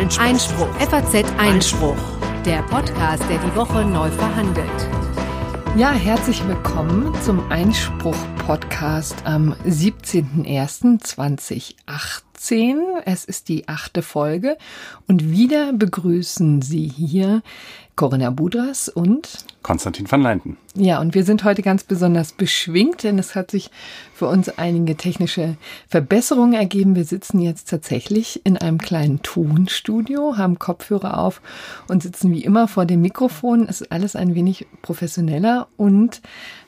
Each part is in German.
Einspruch. Einspruch. FAZ Einspruch. Der Podcast, der die Woche neu verhandelt. Ja, herzlich willkommen zum Einspruch-Podcast am 17.01.2018. Es ist die achte Folge und wieder begrüßen Sie hier Corinna Budras und Konstantin van Leinten. Ja, und wir sind heute ganz besonders beschwingt, denn es hat sich für uns einige technische Verbesserungen ergeben. Wir sitzen jetzt tatsächlich in einem kleinen Tonstudio, haben Kopfhörer auf und sitzen wie immer vor dem Mikrofon. Es ist alles ein wenig professioneller und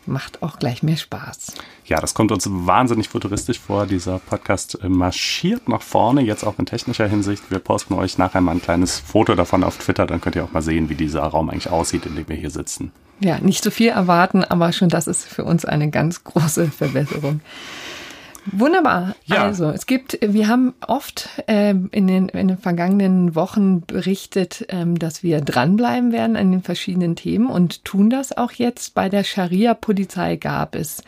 macht auch gleich mehr Spaß. Ja, das kommt uns wahnsinnig futuristisch vor. Dieser Podcast marschiert nach vorne, jetzt auch in technischer Hinsicht. Wir posten euch nachher mal ein kleines Foto davon auf Twitter, dann könnt ihr auch mal sehen, wie dieser Raum eigentlich aussieht, in dem wir hier sitzen. Ja, nicht so viel erwarten, aber schon das ist für uns eine ganz große Verbesserung. Wunderbar. Ja. Also, es gibt, wir haben oft ähm, in, den, in den vergangenen Wochen berichtet, ähm, dass wir dranbleiben werden an den verschiedenen Themen und tun das auch jetzt. Bei der Scharia-Polizei gab es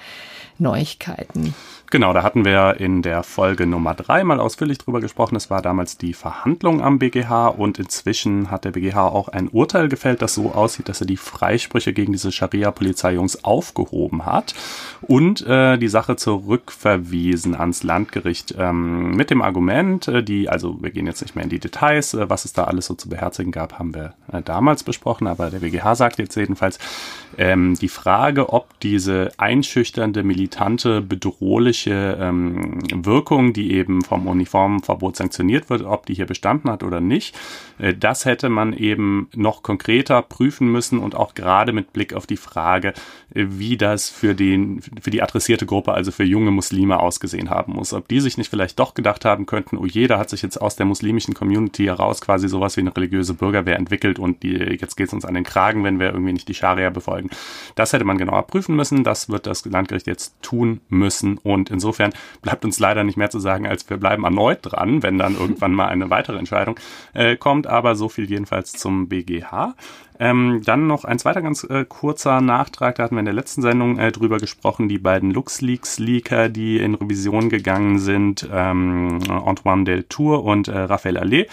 Neuigkeiten. Genau, da hatten wir in der Folge Nummer drei mal ausführlich drüber gesprochen. Es war damals die Verhandlung am BGH und inzwischen hat der BGH auch ein Urteil gefällt, das so aussieht, dass er die Freisprüche gegen diese Scharia-Polizeijungs aufgehoben hat und äh, die Sache zurückverwiesen ans Landgericht ähm, mit dem Argument, äh, die, also wir gehen jetzt nicht mehr in die Details, äh, was es da alles so zu beherzigen gab, haben wir äh, damals besprochen, aber der BGH sagt jetzt jedenfalls, ähm, die Frage, ob diese einschüchternde, militante, bedrohliche mögliche ähm, Wirkung, die eben vom Uniformverbot sanktioniert wird, ob die hier bestanden hat oder nicht. Äh, das hätte man eben noch konkreter prüfen müssen und auch gerade mit Blick auf die Frage, äh, wie das für, den, für die adressierte Gruppe, also für junge Muslime ausgesehen haben muss. Ob die sich nicht vielleicht doch gedacht haben könnten, oh jeder hat sich jetzt aus der muslimischen Community heraus quasi sowas wie eine religiöse Bürgerwehr entwickelt und die, jetzt geht es uns an den Kragen, wenn wir irgendwie nicht die Scharia befolgen. Das hätte man genauer prüfen müssen. Das wird das Landgericht jetzt tun müssen. Und insofern bleibt uns leider nicht mehr zu sagen, als wir bleiben erneut dran, wenn dann irgendwann mal eine weitere Entscheidung äh, kommt kommt, aber so viel jedenfalls zum BGH. Ähm, dann noch ein zweiter ganz äh, kurzer Nachtrag, da hatten wir in der letzten Sendung äh, drüber gesprochen, die beiden LuxLeaks-Leaker, die in Revision gegangen sind, ähm, Antoine Deltour und äh, Raphael Allais.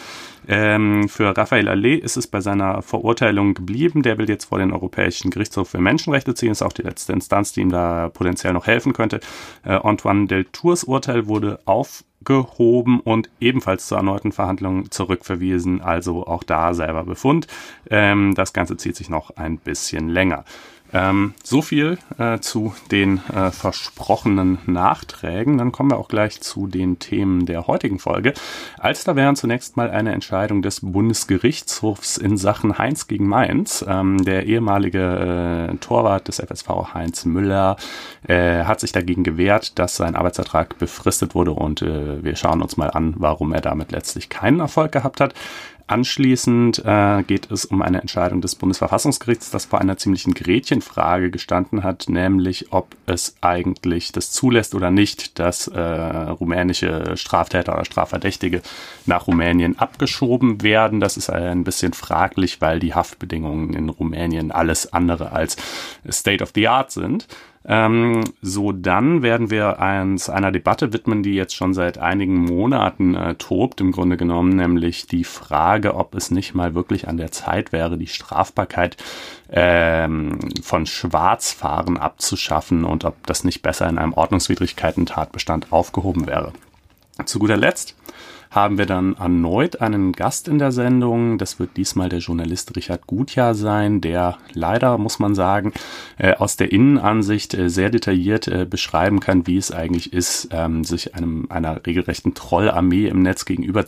Ähm, für Raphael Allais ist es bei seiner Verurteilung geblieben. Der will jetzt vor den Europäischen Gerichtshof für Menschenrechte ziehen. Ist auch die letzte Instanz, die ihm da potenziell noch helfen könnte. Äh, Antoine Deltours Urteil wurde auf gehoben und ebenfalls zur erneuten Verhandlung zurückverwiesen, also auch da selber Befund. Ähm, das Ganze zieht sich noch ein bisschen länger. Ähm, so viel äh, zu den äh, versprochenen Nachträgen. Dann kommen wir auch gleich zu den Themen der heutigen Folge. Als da wären zunächst mal eine Entscheidung des Bundesgerichtshofs in Sachen Heinz gegen Mainz. Ähm, der ehemalige äh, Torwart des FSV Heinz Müller äh, hat sich dagegen gewehrt, dass sein Arbeitsvertrag befristet wurde und äh, wir schauen uns mal an, warum er damit letztlich keinen Erfolg gehabt hat. Anschließend äh, geht es um eine Entscheidung des Bundesverfassungsgerichts, das vor einer ziemlichen Gretchenfrage gestanden hat, nämlich ob es eigentlich das zulässt oder nicht, dass äh, rumänische Straftäter oder Strafverdächtige nach Rumänien abgeschoben werden. Das ist ein bisschen fraglich, weil die Haftbedingungen in Rumänien alles andere als State of the Art sind. Ähm, so, dann werden wir uns einer Debatte widmen, die jetzt schon seit einigen Monaten äh, tobt, im Grunde genommen, nämlich die Frage, ob es nicht mal wirklich an der Zeit wäre, die Strafbarkeit ähm, von Schwarzfahren abzuschaffen und ob das nicht besser in einem Ordnungswidrigkeiten-Tatbestand aufgehoben wäre. Zu guter Letzt haben wir dann erneut einen Gast in der Sendung. Das wird diesmal der Journalist Richard Gutjahr sein, der leider, muss man sagen, äh, aus der Innenansicht äh, sehr detailliert äh, beschreiben kann, wie es eigentlich ist, ähm, sich einem, einer regelrechten Trollarmee im Netz gegenüber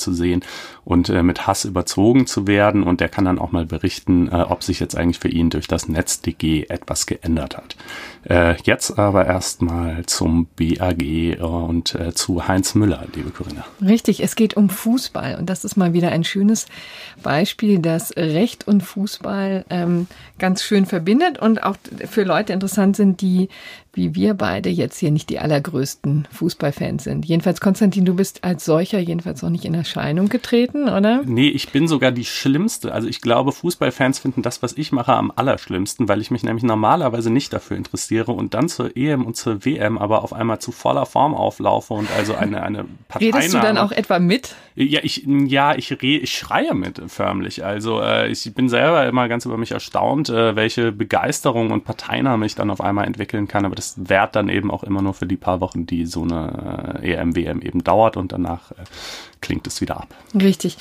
und mit Hass überzogen zu werden. Und der kann dann auch mal berichten, ob sich jetzt eigentlich für ihn durch das NetzDG etwas geändert hat. Jetzt aber erstmal zum BAG und zu Heinz Müller, liebe Corinna. Richtig, es geht um Fußball. Und das ist mal wieder ein schönes Beispiel, das Recht und Fußball ähm, ganz schön verbindet und auch für Leute interessant sind, die wie wir beide jetzt hier nicht die allergrößten Fußballfans sind. Jedenfalls, Konstantin, du bist als solcher jedenfalls noch nicht in Erscheinung getreten, oder? Nee, ich bin sogar die Schlimmste. Also ich glaube, Fußballfans finden das, was ich mache, am allerschlimmsten, weil ich mich nämlich normalerweise nicht dafür interessiere und dann zur EM und zur WM aber auf einmal zu voller Form auflaufe und also eine, eine Partei. Redest du dann auch etwa mit? Ja, ich, ja, ich, re, ich schreie mit förmlich. Also äh, ich bin selber immer ganz über mich erstaunt, äh, welche Begeisterung und Parteinahme ich dann auf einmal entwickeln kann. Aber das währt dann eben auch immer nur für die paar Wochen, die so eine äh, EM, WM eben dauert und danach äh, klingt es wieder ab. Richtig.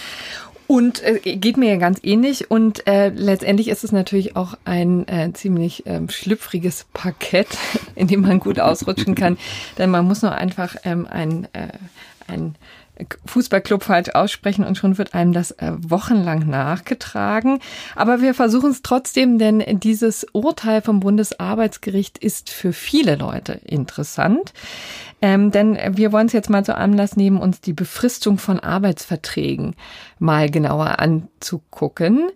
Und äh, geht mir ja ganz ähnlich. Und äh, letztendlich ist es natürlich auch ein äh, ziemlich ähm, schlüpfriges Parkett, in dem man gut ausrutschen kann. Denn man muss nur einfach ähm, ein, äh, ein Fußballclub falsch aussprechen und schon wird einem das äh, wochenlang nachgetragen. Aber wir versuchen es trotzdem, denn dieses Urteil vom Bundesarbeitsgericht ist für viele Leute interessant. Ähm, denn wir wollen es jetzt mal zu Anlass nehmen, uns die Befristung von Arbeitsverträgen mal genauer anzugucken.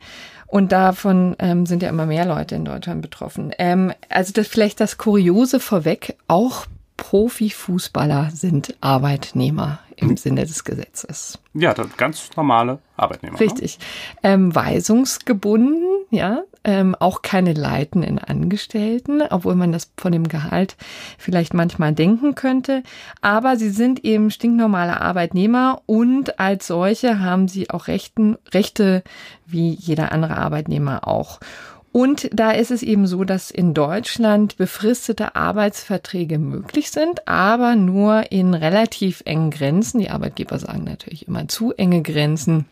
Und davon ähm, sind ja immer mehr Leute in Deutschland betroffen. Ähm, also das vielleicht das Kuriose vorweg, auch Profifußballer sind Arbeitnehmer im mhm. Sinne des Gesetzes. Ja, ganz normale Arbeitnehmer. Ne? Richtig. Ähm, weisungsgebunden, ja, ähm, auch keine leitenden Angestellten, obwohl man das von dem Gehalt vielleicht manchmal denken könnte. Aber sie sind eben stinknormale Arbeitnehmer und als solche haben sie auch Rechten, Rechte wie jeder andere Arbeitnehmer auch. Und da ist es eben so, dass in Deutschland befristete Arbeitsverträge möglich sind, aber nur in relativ engen Grenzen. Die Arbeitgeber sagen natürlich immer zu enge Grenzen.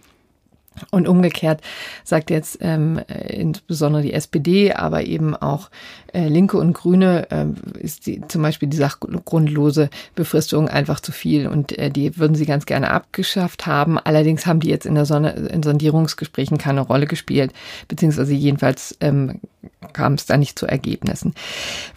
Und umgekehrt sagt jetzt ähm, insbesondere die SPD, aber eben auch äh, Linke und Grüne äh, ist die, zum Beispiel die sachgrundlose Befristung einfach zu viel und äh, die würden sie ganz gerne abgeschafft haben. Allerdings haben die jetzt in der Sonne, in Sondierungsgesprächen keine Rolle gespielt, beziehungsweise jedenfalls ähm, kam es da nicht zu Ergebnissen.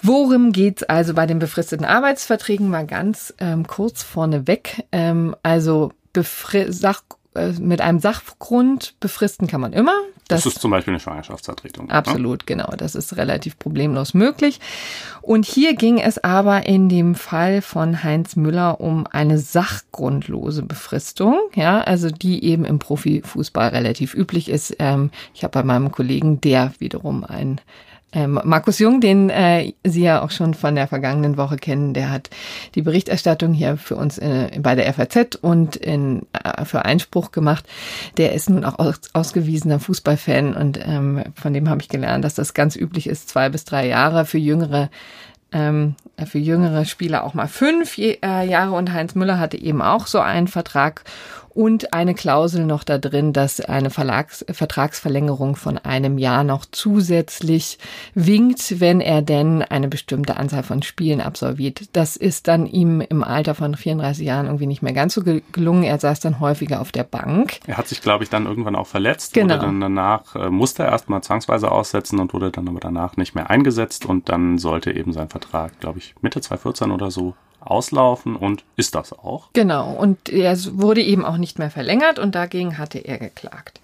Worum geht's also bei den befristeten Arbeitsverträgen? Mal ganz ähm, kurz vorneweg. Ähm, also Befri Sach äh, mit einem Sachgrund befristen kann man immer. Das, das ist zum Beispiel eine Schwangerschaftsvertretung. Ne? Absolut, ne? genau. Das ist relativ problemlos möglich. Und hier ging es aber in dem Fall von Heinz Müller um eine sachgrundlose Befristung, ja, also die eben im Profifußball relativ üblich ist. Ähm, ich habe bei meinem Kollegen, der wiederum ein ähm, Markus Jung, den äh, Sie ja auch schon von der vergangenen Woche kennen, der hat die Berichterstattung hier für uns äh, bei der FAZ und in, äh, für Einspruch gemacht. Der ist nun auch aus, ausgewiesener Fußballfan und ähm, von dem habe ich gelernt, dass das ganz üblich ist, zwei bis drei Jahre für jüngere ähm, für jüngere Spieler auch mal fünf äh, Jahre und Heinz Müller hatte eben auch so einen Vertrag und eine Klausel noch da drin, dass eine Verlags Vertragsverlängerung von einem Jahr noch zusätzlich winkt, wenn er denn eine bestimmte Anzahl von Spielen absolviert. Das ist dann ihm im Alter von 34 Jahren irgendwie nicht mehr ganz so gelungen. Er saß dann häufiger auf der Bank. Er hat sich, glaube ich, dann irgendwann auch verletzt. Genau. Wurde dann danach, äh, musste er erstmal zwangsweise aussetzen und wurde dann aber danach nicht mehr eingesetzt und dann sollte eben sein Vertrag, glaube ich, Mitte 2014 oder so auslaufen und ist das auch. Genau, und er wurde eben auch nicht mehr verlängert und dagegen hatte er geklagt.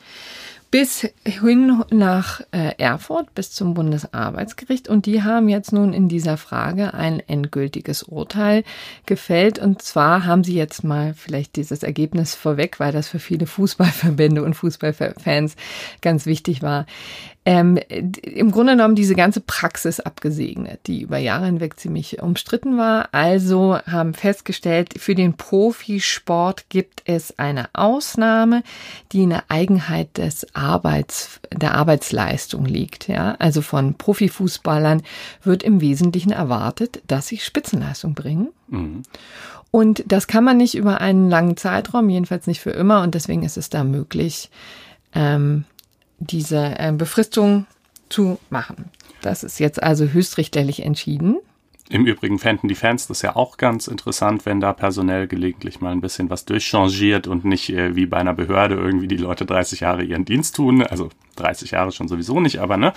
Bis hin nach äh, Erfurt, bis zum Bundesarbeitsgericht. Und die haben jetzt nun in dieser Frage ein endgültiges Urteil gefällt. Und zwar haben sie jetzt mal vielleicht dieses Ergebnis vorweg, weil das für viele Fußballverbände und Fußballfans ganz wichtig war ähm, im Grunde genommen diese ganze Praxis abgesegnet, die über Jahre hinweg ziemlich umstritten war. Also haben festgestellt, für den Profisport gibt es eine Ausnahme, die in der Eigenheit des Arbeits, der Arbeitsleistung liegt. Ja, also von Profifußballern wird im Wesentlichen erwartet, dass sie Spitzenleistung bringen. Mhm. Und das kann man nicht über einen langen Zeitraum, jedenfalls nicht für immer. Und deswegen ist es da möglich, ähm, diese äh, Befristung zu machen. Das ist jetzt also höchstrichterlich entschieden. Im Übrigen fänden die Fans das ja auch ganz interessant, wenn da personell gelegentlich mal ein bisschen was durchchangiert und nicht äh, wie bei einer Behörde irgendwie die Leute 30 Jahre ihren Dienst tun. Also 30 Jahre schon sowieso nicht, aber ne.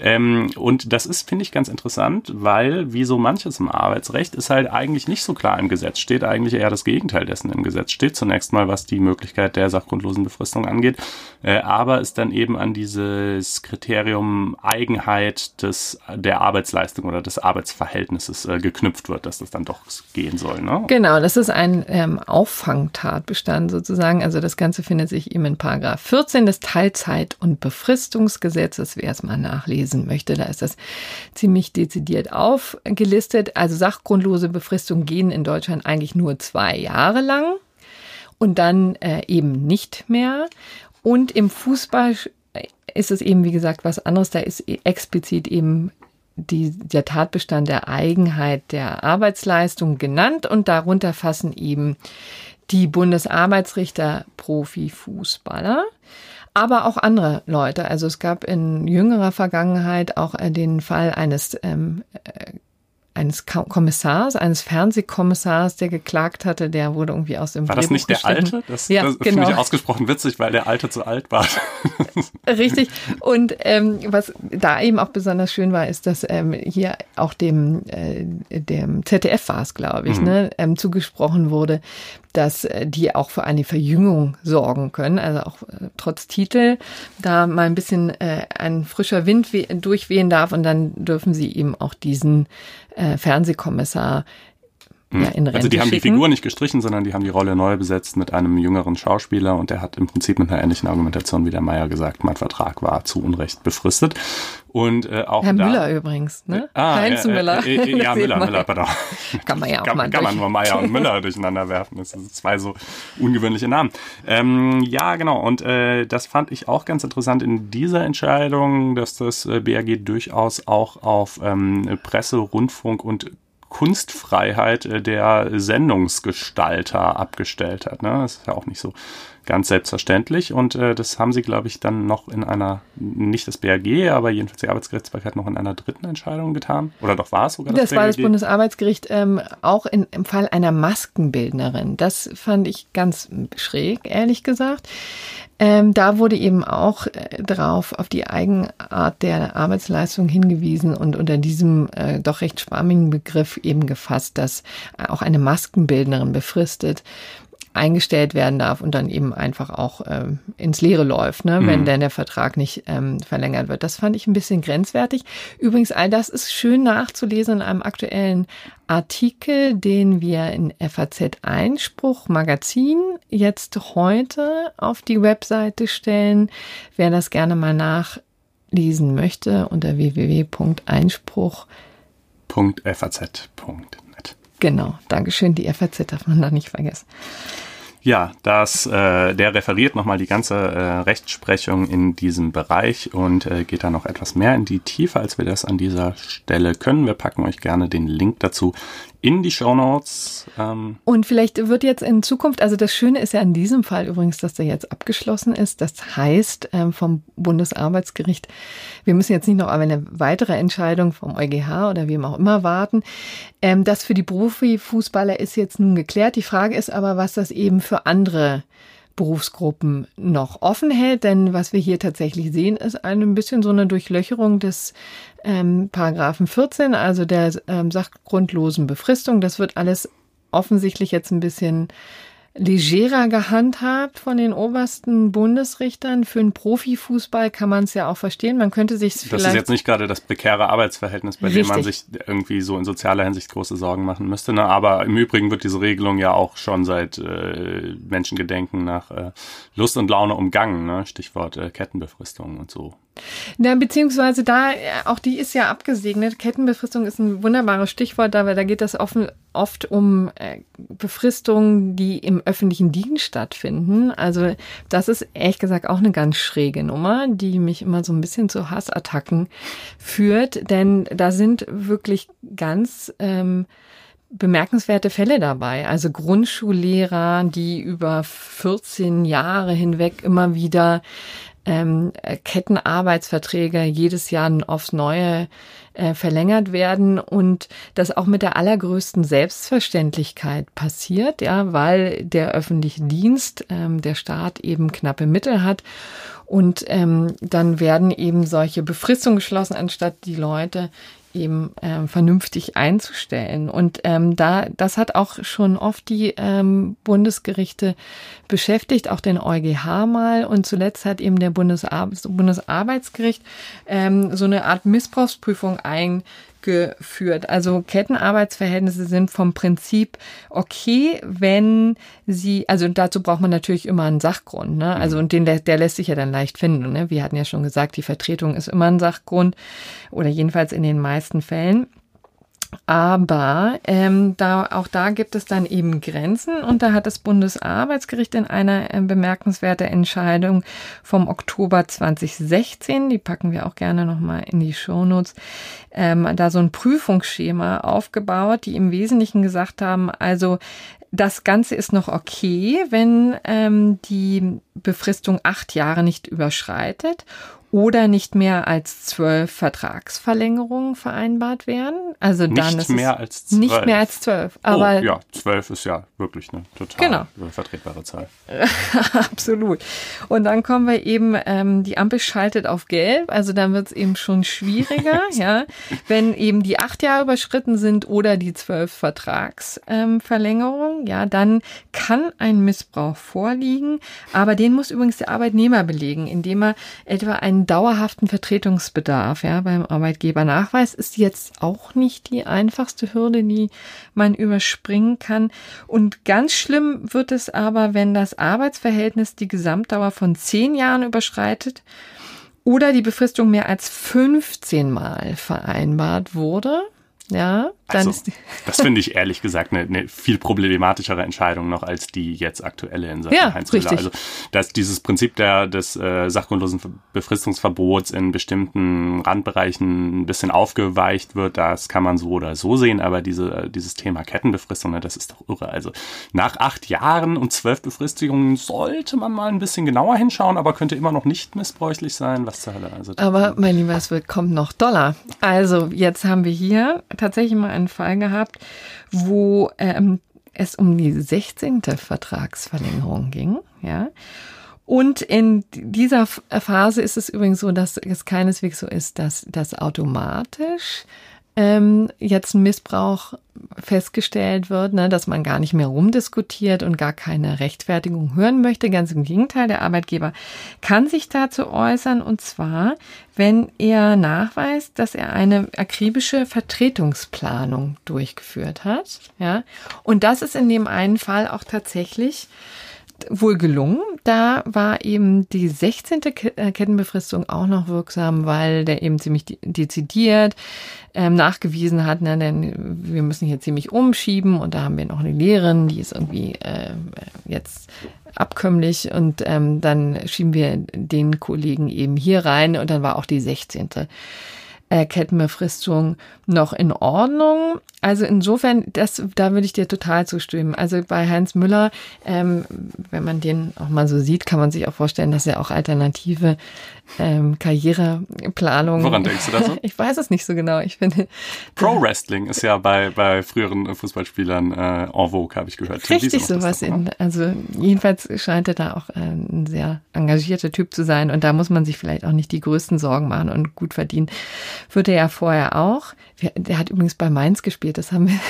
Ähm, und das ist, finde ich, ganz interessant, weil wie so manches im Arbeitsrecht ist halt eigentlich nicht so klar im Gesetz steht, eigentlich eher das Gegenteil dessen im Gesetz steht. Zunächst mal, was die Möglichkeit der sachgrundlosen Befristung angeht, äh, aber es dann eben an dieses Kriterium Eigenheit des, der Arbeitsleistung oder des Arbeitsverhältnisses äh, geknüpft wird, dass das dann doch gehen soll. Ne? Genau, das ist ein ähm, Auffangtatbestand sozusagen. Also das Ganze findet sich eben in Paragraph 14 des Teilzeit- und Befristungsgesetzes, wer es mal nachlesen möchte. Da ist das ziemlich dezidiert aufgelistet. Also sachgrundlose Befristungen gehen in Deutschland eigentlich nur zwei Jahre lang und dann äh, eben nicht mehr. Und im Fußball ist es eben, wie gesagt, was anderes. Da ist explizit eben die, der Tatbestand der Eigenheit der Arbeitsleistung genannt und darunter fassen eben die Bundesarbeitsrichter Profifußballer, aber auch andere Leute. Also es gab in jüngerer Vergangenheit auch den Fall eines ähm, äh, eines Kommissars, eines Fernsehkommissars, der geklagt hatte, der wurde irgendwie aus dem War das nicht der Alte? Das, ja, das genau. finde ich ausgesprochen witzig, weil der Alte zu alt war. Richtig. Und ähm, was da eben auch besonders schön war, ist, dass ähm, hier auch dem, äh, dem ZDF war es, glaube ich, mhm. ne, ähm, zugesprochen wurde, dass äh, die auch für eine Verjüngung sorgen können, also auch äh, trotz Titel da mal ein bisschen äh, ein frischer Wind durchwehen darf und dann dürfen sie eben auch diesen äh, Fernsehkommissar hm. ja, in Rente Also die haben schicken. die Figur nicht gestrichen, sondern die haben die Rolle neu besetzt mit einem jüngeren Schauspieler und der hat im Prinzip mit einer ähnlichen Argumentation wie der Meier gesagt, mein Vertrag war zu Unrecht befristet. Und äh, auch Herr da, Müller übrigens, ne? Äh, ah, Heinz äh, Müller. Äh, äh, ja, Müller, Müller, pardon. Kann man ja auch kann, mal Kann man nur Meier und Müller durcheinander werfen. Das sind zwei so ungewöhnliche Namen. Ähm, ja, genau. Und äh, das fand ich auch ganz interessant in dieser Entscheidung, dass das äh, BRG durchaus auch auf ähm, Presse, Rundfunk und Kunstfreiheit äh, der Sendungsgestalter abgestellt hat. Ne? Das ist ja auch nicht so ganz selbstverständlich. Und äh, das haben sie, glaube ich, dann noch in einer, nicht das BRG, aber jedenfalls die Arbeitsgerichtsbarkeit noch in einer dritten Entscheidung getan. Oder doch war es sogar das Das war das Bundesarbeitsgericht ähm, auch in, im Fall einer Maskenbildnerin. Das fand ich ganz schräg, ehrlich gesagt. Ähm, da wurde eben auch äh, drauf auf die Eigenart der Arbeitsleistung hingewiesen und unter diesem äh, doch recht schwammigen Begriff eben gefasst, dass auch eine Maskenbildnerin befristet eingestellt werden darf und dann eben einfach auch ähm, ins Leere läuft, ne, mhm. wenn denn der Vertrag nicht ähm, verlängert wird. Das fand ich ein bisschen grenzwertig. Übrigens, all das ist schön nachzulesen in einem aktuellen Artikel, den wir in FAZ Einspruch Magazin jetzt heute auf die Webseite stellen. Wer das gerne mal nachlesen möchte, unter www.einspruch.faz.net. Genau, Dankeschön. Die FAZ darf man da nicht vergessen. Ja, das, äh, der referiert nochmal die ganze äh, Rechtsprechung in diesem Bereich und äh, geht da noch etwas mehr in die Tiefe, als wir das an dieser Stelle können. Wir packen euch gerne den Link dazu in die Show Notes. Ähm. Und vielleicht wird jetzt in Zukunft, also das Schöne ist ja in diesem Fall übrigens, dass der jetzt abgeschlossen ist. Das heißt ähm, vom Bundesarbeitsgericht, wir müssen jetzt nicht noch auf eine weitere Entscheidung vom EuGH oder wem auch immer warten. Ähm, das für die Profifußballer ist jetzt nun geklärt. Die Frage ist aber, was das eben für andere Berufsgruppen noch offen hält. Denn was wir hier tatsächlich sehen, ist ein bisschen so eine Durchlöcherung des ähm, Paragraphen 14, also der ähm, sachgrundlosen Befristung. Das wird alles offensichtlich jetzt ein bisschen legerer gehandhabt von den obersten Bundesrichtern. Für einen Profifußball kann man es ja auch verstehen. Man könnte sich vielleicht. Das ist jetzt nicht gerade das prekäre Arbeitsverhältnis, bei Richtig. dem man sich irgendwie so in sozialer Hinsicht große Sorgen machen müsste. Ne? Aber im Übrigen wird diese Regelung ja auch schon seit äh, Menschengedenken nach äh, Lust und Laune umgangen. Ne? Stichwort äh, Kettenbefristung und so. Na, beziehungsweise da, auch die ist ja abgesegnet. Kettenbefristung ist ein wunderbares Stichwort, aber da geht das offen, oft um äh, Befristungen, die im öffentlichen Dienst stattfinden. Also das ist ehrlich gesagt auch eine ganz schräge Nummer, die mich immer so ein bisschen zu Hassattacken führt, denn da sind wirklich ganz ähm, bemerkenswerte Fälle dabei. Also Grundschullehrer, die über 14 Jahre hinweg immer wieder ähm, Kettenarbeitsverträge jedes Jahr aufs Neue äh, verlängert werden und das auch mit der allergrößten Selbstverständlichkeit passiert, ja, weil der öffentliche Dienst, ähm, der Staat eben knappe Mittel hat und ähm, dann werden eben solche Befristungen geschlossen, anstatt die Leute eben ähm, vernünftig einzustellen. Und ähm, da, das hat auch schon oft die ähm, Bundesgerichte beschäftigt, auch den EuGH mal. Und zuletzt hat eben der Bundesar Bundesarbeitsgericht ähm, so eine Art Missbrauchsprüfung ein geführt. Also Kettenarbeitsverhältnisse sind vom Prinzip okay, wenn sie, also dazu braucht man natürlich immer einen Sachgrund, ne? Also und den der lässt sich ja dann leicht finden. Ne? Wir hatten ja schon gesagt, die Vertretung ist immer ein Sachgrund oder jedenfalls in den meisten Fällen. Aber ähm, da, auch da gibt es dann eben Grenzen und da hat das Bundesarbeitsgericht in einer äh, bemerkenswerten Entscheidung vom Oktober 2016, die packen wir auch gerne nochmal in die Shownotes, ähm, da so ein Prüfungsschema aufgebaut, die im Wesentlichen gesagt haben, also das Ganze ist noch okay, wenn ähm, die Befristung acht Jahre nicht überschreitet oder nicht mehr als zwölf Vertragsverlängerungen vereinbart werden. Also dann nicht ist mehr als zwölf. Nicht mehr als zwölf. Aber oh, ja, zwölf ist ja wirklich eine total genau. vertretbare Zahl. Absolut. Und dann kommen wir eben, ähm, die Ampel schaltet auf gelb, also dann wird es eben schon schwieriger, ja, wenn eben die acht Jahre überschritten sind oder die zwölf Vertragsverlängerungen, ähm, ja, dann kann ein Missbrauch vorliegen, aber den muss übrigens der Arbeitnehmer belegen, indem er etwa einen dauerhaften Vertretungsbedarf ja, beim Arbeitgebernachweis ist jetzt auch nicht die einfachste Hürde, die man überspringen kann. Und ganz schlimm wird es aber, wenn das Arbeitsverhältnis die Gesamtdauer von zehn Jahren überschreitet oder die Befristung mehr als 15 Mal vereinbart wurde. Ja, dann also, ist das finde ich ehrlich gesagt eine, eine, viel problematischere Entscheidung noch als die jetzt aktuelle in Sachen ja, Heinz Müller. Also dass dieses Prinzip der, des äh, sachgrundlosen Befristungsverbots in bestimmten Randbereichen ein bisschen aufgeweicht wird, das kann man so oder so sehen, aber diese, äh, dieses Thema Kettenbefristung, ne, das ist doch irre. Also nach acht Jahren und zwölf Befristungen sollte man mal ein bisschen genauer hinschauen, aber könnte immer noch nicht missbräuchlich sein. Was zur Hölle. Also, aber mein Lieber, es kommt noch Dollar. Also jetzt haben wir hier tatsächlich mal einen Fall gehabt, wo ähm, es um die 16. Vertragsverlängerung ging, ja. Und in dieser Phase ist es übrigens so, dass es keineswegs so ist, dass das automatisch ähm, jetzt ein Missbrauch festgestellt wird, ne, dass man gar nicht mehr rumdiskutiert und gar keine Rechtfertigung hören möchte. Ganz im Gegenteil, der Arbeitgeber kann sich dazu äußern und zwar, wenn er nachweist, dass er eine akribische Vertretungsplanung durchgeführt hat. Ja, und das ist in dem einen Fall auch tatsächlich wohl gelungen. Da war eben die 16. Äh, Kettenbefristung auch noch wirksam, weil der eben ziemlich dezidiert ähm, nachgewiesen hat, ne, denn wir müssen hier ziemlich umschieben und da haben wir noch eine Lehrerin, die ist irgendwie äh, jetzt abkömmlich und ähm, dann schieben wir den Kollegen eben hier rein und dann war auch die 16 äh, Kettenbefristung noch in Ordnung. Also insofern, das, da würde ich dir total zustimmen. Also bei Heinz Müller, ähm, wenn man den auch mal so sieht, kann man sich auch vorstellen, dass er auch alternative ähm, Karriereplanung. Woran denkst du da so? Ich weiß es nicht so genau. Ich finde. Pro Wrestling ist ja bei, bei früheren Fußballspielern äh, en vogue, habe ich gehört. Richtig sowas in. Also jedenfalls scheint er da auch äh, ein sehr engagierter Typ zu sein und da muss man sich vielleicht auch nicht die größten Sorgen machen und gut verdienen. Würde er ja vorher auch. Der hat übrigens bei Mainz gespielt. Das haben wir,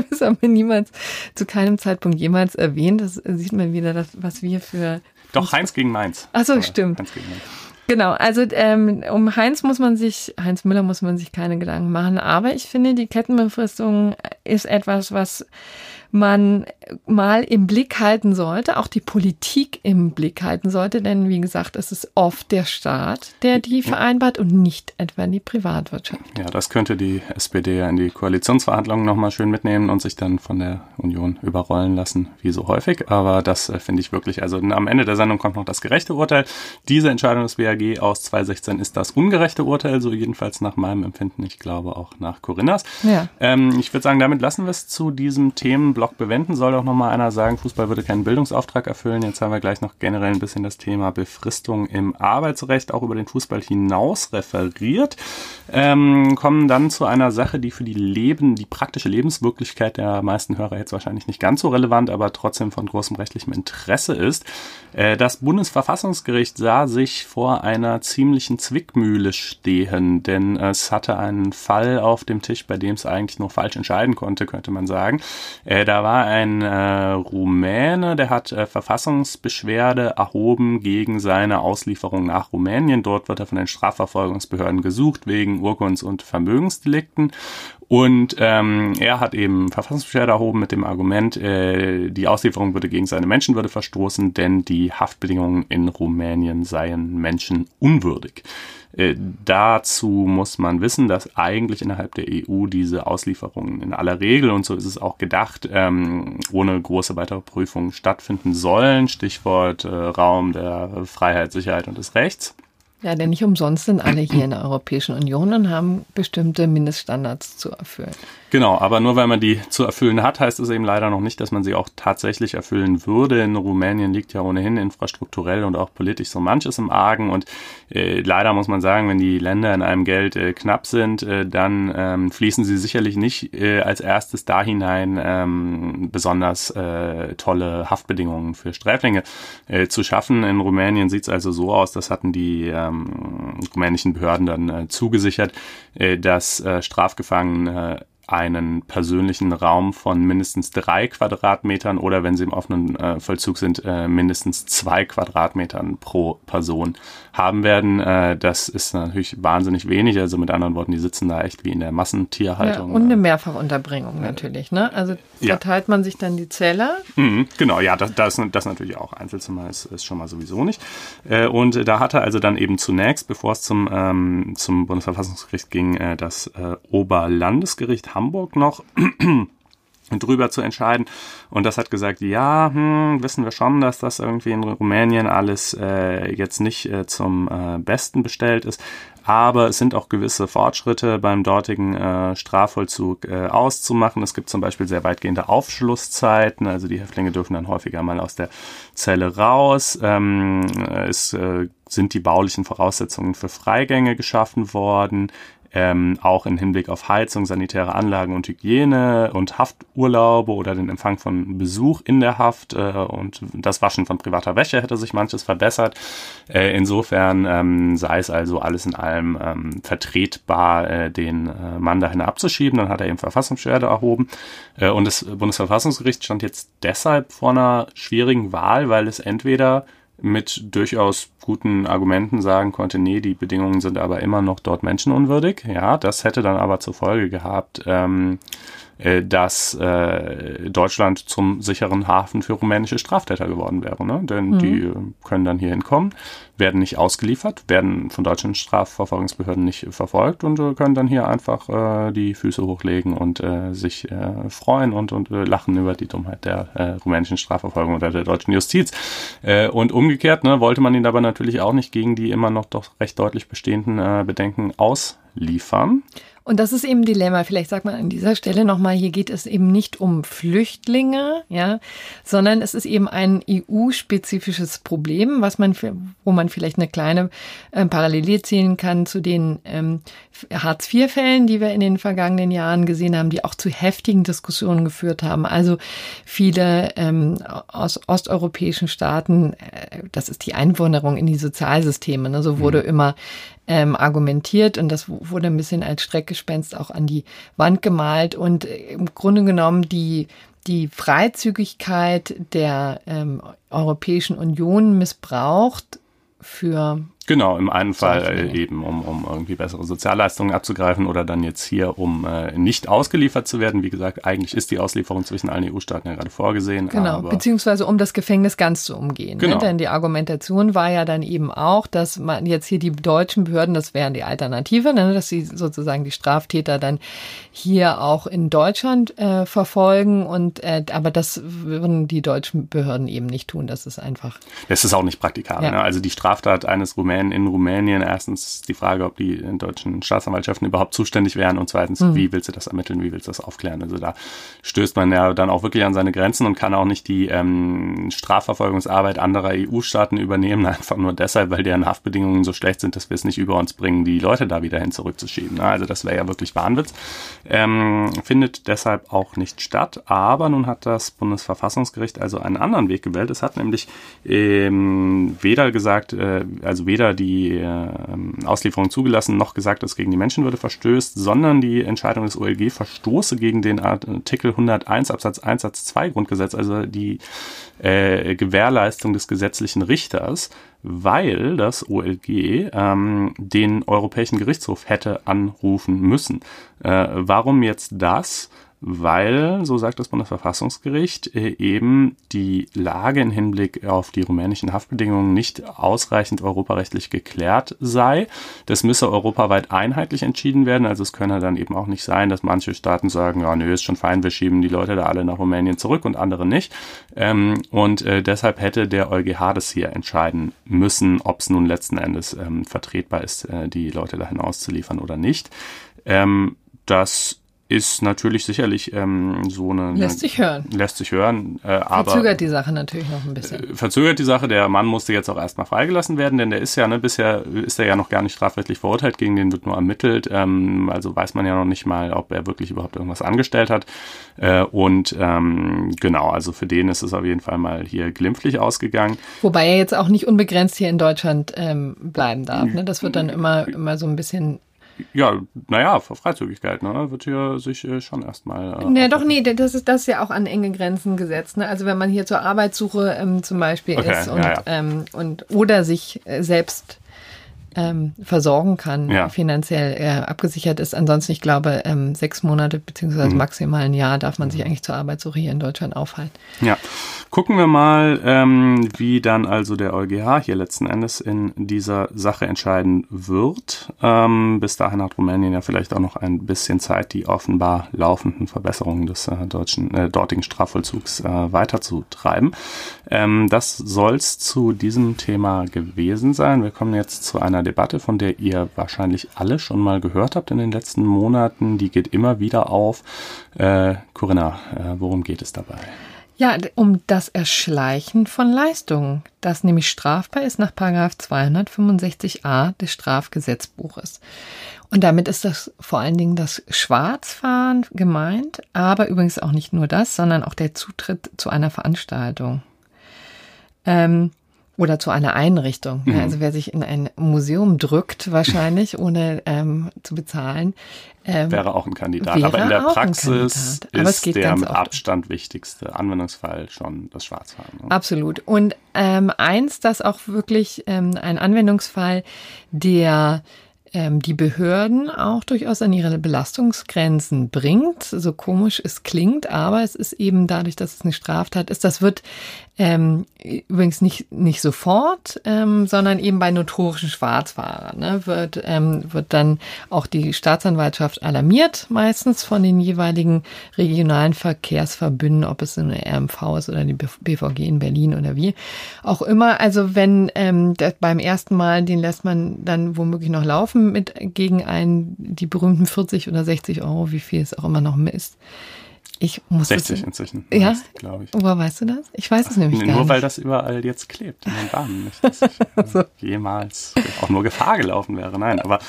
das haben wir niemals zu keinem Zeitpunkt jemals erwähnt. Das sieht man wieder, das, was wir für. Doch, Heinz gegen Mainz. Ach so, stimmt. Heinz gegen Mainz. Genau, also ähm, um Heinz muss man sich, Heinz Müller muss man sich keine Gedanken machen, aber ich finde, die Kettenbefristung ist etwas, was man mal im Blick halten sollte, auch die Politik im Blick halten sollte, denn wie gesagt, es ist oft der Staat, der die vereinbart und nicht etwa die Privatwirtschaft. Ja, das könnte die SPD ja in die Koalitionsverhandlungen nochmal schön mitnehmen und sich dann von der Union überrollen lassen, wie so häufig. Aber das äh, finde ich wirklich, also am Ende der Sendung kommt noch das gerechte Urteil. Diese Entscheidung des BAG aus 2016 ist das ungerechte Urteil, so jedenfalls nach meinem Empfinden. Ich glaube auch nach Corinnas. Ja. Ähm, ich würde sagen, damit lassen wir es zu diesem Themenblock bewenden. Soll auch nochmal einer sagen, Fußball würde keinen Bildungsauftrag erfüllen. Jetzt haben wir gleich noch generell ein bisschen das Thema Befristung im Arbeitsrecht auch über den Fußball hinaus referiert. Ähm, kommen dann zu einer Sache, die für die Leben, die praktische Lebenswirklichkeit der meisten Hörer jetzt wahrscheinlich nicht ganz so relevant, aber trotzdem von großem rechtlichem Interesse ist. Äh, das Bundesverfassungsgericht sah sich vor einer ziemlichen Zwickmühle stehen, denn es hatte einen Fall auf dem Tisch, bei dem es eigentlich nur falsch entscheiden konnte, könnte man sagen. Äh, da war ein äh, Rumäne, der hat äh, Verfassungsbeschwerde erhoben gegen seine Auslieferung nach Rumänien. Dort wird er von den Strafverfolgungsbehörden gesucht wegen Urkunds- und Vermögensdelikten. Und ähm, er hat eben Verfassungsbeschwerde erhoben mit dem Argument, äh, die Auslieferung würde gegen seine Menschenwürde verstoßen, denn die Haftbedingungen in Rumänien seien menschenunwürdig. Äh, dazu muss man wissen, dass eigentlich innerhalb der EU diese Auslieferungen in aller Regel, und so ist es auch gedacht, ähm, ohne große weitere Prüfungen stattfinden sollen. Stichwort äh, Raum der Freiheit, Sicherheit und des Rechts. Ja, denn nicht umsonst sind alle hier in der Europäischen Union und haben bestimmte Mindeststandards zu erfüllen. Genau, aber nur weil man die zu erfüllen hat, heißt es eben leider noch nicht, dass man sie auch tatsächlich erfüllen würde. In Rumänien liegt ja ohnehin infrastrukturell und auch politisch so manches im Argen und äh, leider muss man sagen, wenn die Länder in einem Geld äh, knapp sind, äh, dann ähm, fließen sie sicherlich nicht äh, als erstes da hinein, ähm, besonders äh, tolle Haftbedingungen für Sträflinge äh, zu schaffen. In Rumänien sieht es also so aus, das hatten die ähm, rumänischen Behörden dann äh, zugesichert, äh, dass äh, Strafgefangene einen persönlichen Raum von mindestens drei Quadratmetern oder wenn sie im offenen äh, Vollzug sind, äh, mindestens zwei Quadratmetern pro Person haben werden. Äh, das ist natürlich wahnsinnig wenig. Also mit anderen Worten, die sitzen da echt wie in der Massentierhaltung. Ja, und eine Mehrfachunterbringung natürlich. Ne? Also verteilt ja. man sich dann die Zelle. Mhm, genau, ja, das, das, das natürlich auch. Einzelzimmer ist, ist schon mal sowieso nicht. Äh, und da hatte also dann eben zunächst, bevor es zum, ähm, zum Bundesverfassungsgericht ging, äh, das äh, Hamburg noch drüber zu entscheiden. Und das hat gesagt, ja, hm, wissen wir schon, dass das irgendwie in Rumänien alles äh, jetzt nicht äh, zum äh, Besten bestellt ist. Aber es sind auch gewisse Fortschritte beim dortigen äh, Strafvollzug äh, auszumachen. Es gibt zum Beispiel sehr weitgehende Aufschlusszeiten, also die Häftlinge dürfen dann häufiger mal aus der Zelle raus. Ähm, es äh, sind die baulichen Voraussetzungen für Freigänge geschaffen worden ähm, auch im Hinblick auf Heizung, sanitäre Anlagen und Hygiene und Hafturlaube oder den Empfang von Besuch in der Haft äh, und das Waschen von privater Wäsche hätte sich manches verbessert. Äh, insofern ähm, sei es also alles in allem ähm, vertretbar, äh, den äh, Mann dahin abzuschieben. Dann hat er eben Verfassungsbeschwerde erhoben äh, und das Bundesverfassungsgericht stand jetzt deshalb vor einer schwierigen Wahl, weil es entweder mit durchaus guten Argumenten sagen konnte, nee, die Bedingungen sind aber immer noch dort menschenunwürdig. Ja, das hätte dann aber zur Folge gehabt, ähm, äh, dass äh, Deutschland zum sicheren Hafen für rumänische Straftäter geworden wäre. Ne? Denn mhm. die äh, können dann hier hinkommen, werden nicht ausgeliefert, werden von deutschen Strafverfolgungsbehörden nicht verfolgt und äh, können dann hier einfach äh, die Füße hochlegen und äh, sich äh, freuen und, und äh, lachen über die Dummheit der äh, rumänischen Strafverfolgung oder der deutschen Justiz. Äh, und umgekehrt ne, wollte man ihn aber natürlich auch nicht gegen die immer noch doch recht deutlich bestehenden äh, Bedenken ausliefern. Und das ist eben ein Dilemma. Vielleicht sagt man an dieser Stelle nochmal, hier geht es eben nicht um Flüchtlinge, ja, sondern es ist eben ein EU-spezifisches Problem, was man, für, wo man vielleicht eine kleine äh, Parallele ziehen kann zu den ähm, Hartz-IV-Fällen, die wir in den vergangenen Jahren gesehen haben, die auch zu heftigen Diskussionen geführt haben. Also viele ähm, aus osteuropäischen Staaten, äh, das ist die Einwanderung in die Sozialsysteme. Ne? So wurde mhm. immer ähm, argumentiert und das wurde ein bisschen als Streckgespenst auch an die Wand gemalt. Und äh, im Grunde genommen die die Freizügigkeit der ähm, Europäischen Union missbraucht für Genau, im einen Fall eben, um, um irgendwie bessere Sozialleistungen abzugreifen oder dann jetzt hier, um äh, nicht ausgeliefert zu werden. Wie gesagt, eigentlich ist die Auslieferung zwischen allen EU-Staaten ja gerade vorgesehen. Genau, beziehungsweise um das Gefängnis ganz zu umgehen. Ne? Genau. Ne? Denn die Argumentation war ja dann eben auch, dass man jetzt hier die deutschen Behörden, das wären die Alternative, ne? dass sie sozusagen die Straftäter dann hier auch in Deutschland äh, verfolgen und äh, aber das würden die deutschen Behörden eben nicht tun. Das ist einfach. Das ist auch nicht praktikabel. Ja. Ne? Also die Straftat eines Rumänen Rumänen in Rumänien. Erstens die Frage, ob die deutschen Staatsanwaltschaften überhaupt zuständig wären und zweitens, mhm. wie willst du das ermitteln, wie willst du das aufklären? Also da stößt man ja dann auch wirklich an seine Grenzen und kann auch nicht die ähm, Strafverfolgungsarbeit anderer EU-Staaten übernehmen, einfach nur deshalb, weil deren Haftbedingungen so schlecht sind, dass wir es nicht über uns bringen, die Leute da wieder hin zurückzuschieben. Also das wäre ja wirklich Wahnwitz. Ähm, findet deshalb auch nicht statt. Aber nun hat das Bundesverfassungsgericht also einen anderen Weg gewählt. Es hat nämlich ähm, weder gesagt, äh, also weder die äh, Auslieferung zugelassen, noch gesagt, dass gegen die Menschenwürde verstößt, sondern die Entscheidung des OLG verstoße gegen den Artikel 101 Absatz 1 Satz 2 Grundgesetz, also die äh, Gewährleistung des gesetzlichen Richters, weil das OLG ähm, den Europäischen Gerichtshof hätte anrufen müssen. Äh, warum jetzt das? Weil, so sagt das Bundesverfassungsgericht, äh, eben die Lage im Hinblick auf die rumänischen Haftbedingungen nicht ausreichend europarechtlich geklärt sei. Das müsse europaweit einheitlich entschieden werden. Also es könne dann eben auch nicht sein, dass manche Staaten sagen, ja, nö, ist schon fein, wir schieben die Leute da alle nach Rumänien zurück und andere nicht. Ähm, und äh, deshalb hätte der EuGH das hier entscheiden müssen, ob es nun letzten Endes ähm, vertretbar ist, äh, die Leute dahin auszuliefern oder nicht. Ähm, das ist natürlich sicherlich ähm, so eine. Lässt sich hören. Lässt sich hören. Äh, aber verzögert die Sache natürlich noch ein bisschen. Äh, verzögert die Sache. Der Mann musste jetzt auch erstmal freigelassen werden, denn der ist ja, ne, bisher ist er ja noch gar nicht strafrechtlich verurteilt, gegen den wird nur ermittelt. Ähm, also weiß man ja noch nicht mal, ob er wirklich überhaupt irgendwas angestellt hat. Äh, und ähm, genau, also für den ist es auf jeden Fall mal hier glimpflich ausgegangen. Wobei er jetzt auch nicht unbegrenzt hier in Deutschland ähm, bleiben darf. Ne? Das wird dann immer, immer so ein bisschen ja, naja, Freizügigkeit, ne? Wird hier sich äh, schon erstmal. Äh, naja, doch, nee, das ist das ist ja auch an enge Grenzen gesetzt. Ne? Also wenn man hier zur Arbeitssuche ähm, zum Beispiel okay, ist und, ja, ja. Ähm, und oder sich äh, selbst ähm, versorgen kann, ja. finanziell äh, abgesichert ist. Ansonsten, ich glaube, ähm, sechs Monate beziehungsweise mhm. maximal ein Jahr darf man sich eigentlich zur Arbeitssuche hier in Deutschland aufhalten. Ja, gucken wir mal, ähm, wie dann also der EuGH hier letzten Endes in dieser Sache entscheiden wird. Ähm, bis dahin hat Rumänien ja vielleicht auch noch ein bisschen Zeit, die offenbar laufenden Verbesserungen des äh, deutschen, äh, dortigen Strafvollzugs äh, weiterzutreiben. Ähm, das soll's zu diesem Thema gewesen sein. Wir kommen jetzt zu einer Debatte, von der ihr wahrscheinlich alle schon mal gehört habt in den letzten Monaten. Die geht immer wieder auf. Äh, Corinna, äh, worum geht es dabei? Ja, um das Erschleichen von Leistungen, das nämlich strafbar ist nach 265a des Strafgesetzbuches. Und damit ist das vor allen Dingen das Schwarzfahren gemeint, aber übrigens auch nicht nur das, sondern auch der Zutritt zu einer Veranstaltung. Ähm, oder zu einer Einrichtung. Mhm. Also wer sich in ein Museum drückt, wahrscheinlich, ohne ähm, zu bezahlen. Ähm, wäre auch ein Kandidat. Aber in der Praxis ist der mit Abstand wichtigste Anwendungsfall schon das Schwarzfahren. Ne? Absolut. Und ähm, eins, das auch wirklich ähm, ein Anwendungsfall, der ähm, die Behörden auch durchaus an ihre Belastungsgrenzen bringt, so komisch es klingt, aber es ist eben dadurch, dass es eine Straftat ist, das wird ähm, übrigens nicht, nicht sofort, ähm, sondern eben bei notorischen Schwarzfahrern ne, wird, ähm, wird dann auch die Staatsanwaltschaft alarmiert, meistens von den jeweiligen regionalen Verkehrsverbünden, ob es eine RMV ist oder die BVG in Berlin oder wie. Auch immer, also wenn ähm, beim ersten Mal, den lässt man dann womöglich noch laufen mit gegen einen, die berühmten 40 oder 60 Euro, wie viel es auch immer noch ist. Ich muss 60 das, inzwischen. Ja, glaube ich. Woher weißt du das? Ich weiß es nämlich Nur gar nicht. Nur weil das überall jetzt klebt in den Bahnen. Nicht, dass ich äh, so. jemals auch nur Gefahr gelaufen wäre. Nein, aber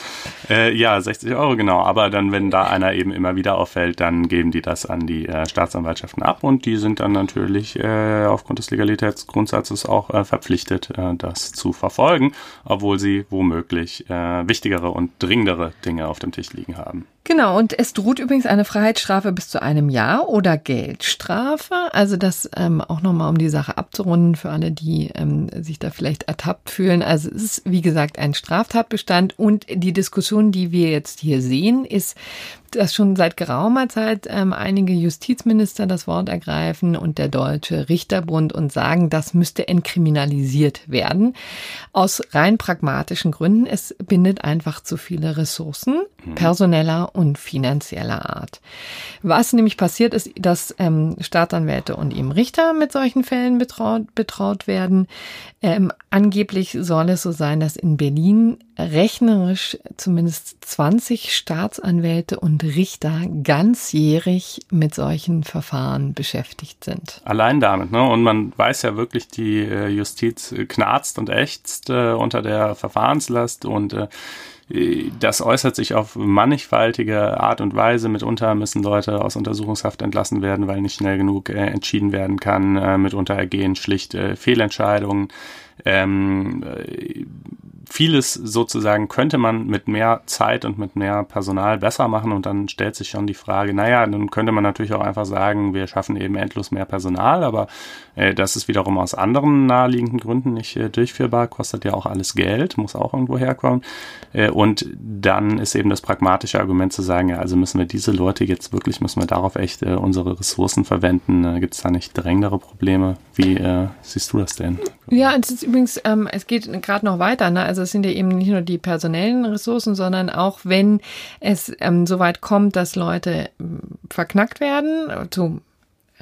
äh, ja, 60 Euro genau. Aber dann, wenn da einer eben immer wieder auffällt, dann geben die das an die äh, Staatsanwaltschaften ab und die sind dann natürlich äh, aufgrund des Legalitätsgrundsatzes auch äh, verpflichtet, äh, das zu verfolgen, obwohl sie womöglich äh, wichtigere und dringendere Dinge auf dem Tisch liegen haben. Genau, und es droht übrigens eine Freiheitsstrafe bis zu einem Jahr oder Geldstrafe. Also das ähm, auch nochmal, um die Sache abzurunden für alle, die ähm, sich da vielleicht ertappt fühlen. Also es ist, wie gesagt, ein Straftatbestand und die Diskussion, die wir jetzt hier sehen, ist, dass schon seit geraumer Zeit ähm, einige Justizminister das Wort ergreifen und der Deutsche Richterbund und sagen, das müsste entkriminalisiert werden. Aus rein pragmatischen Gründen. Es bindet einfach zu viele Ressourcen, mhm. personeller und finanzieller Art. Was nämlich passiert ist, dass ähm, Staatsanwälte und eben Richter mit solchen Fällen betraut, betraut werden. Ähm, angeblich soll es so sein, dass in Berlin rechnerisch zumindest 20 Staatsanwälte und Richter ganzjährig mit solchen Verfahren beschäftigt sind. Allein damit, ne? Und man weiß ja wirklich, die äh, Justiz knarzt und ächzt äh, unter der Verfahrenslast und äh, das äußert sich auf mannigfaltige Art und Weise. Mitunter müssen Leute aus Untersuchungshaft entlassen werden, weil nicht schnell genug äh, entschieden werden kann. Äh, mitunter ergehen schlicht äh, Fehlentscheidungen. Ähm, äh, vieles sozusagen könnte man mit mehr Zeit und mit mehr Personal besser machen und dann stellt sich schon die Frage, naja, dann könnte man natürlich auch einfach sagen, wir schaffen eben endlos mehr Personal, aber äh, das ist wiederum aus anderen naheliegenden Gründen nicht äh, durchführbar, kostet ja auch alles Geld, muss auch irgendwo herkommen äh, und dann ist eben das pragmatische Argument zu sagen, ja, also müssen wir diese Leute jetzt wirklich, müssen wir darauf echt äh, unsere Ressourcen verwenden, äh, gibt es da nicht drängendere Probleme? Wie äh, siehst du das denn? Ja, es ist übrigens, ähm, es geht gerade noch weiter, ne? also es sind ja eben nicht nur die personellen Ressourcen, sondern auch wenn es ähm, so weit kommt, dass Leute ähm, verknackt werden, zu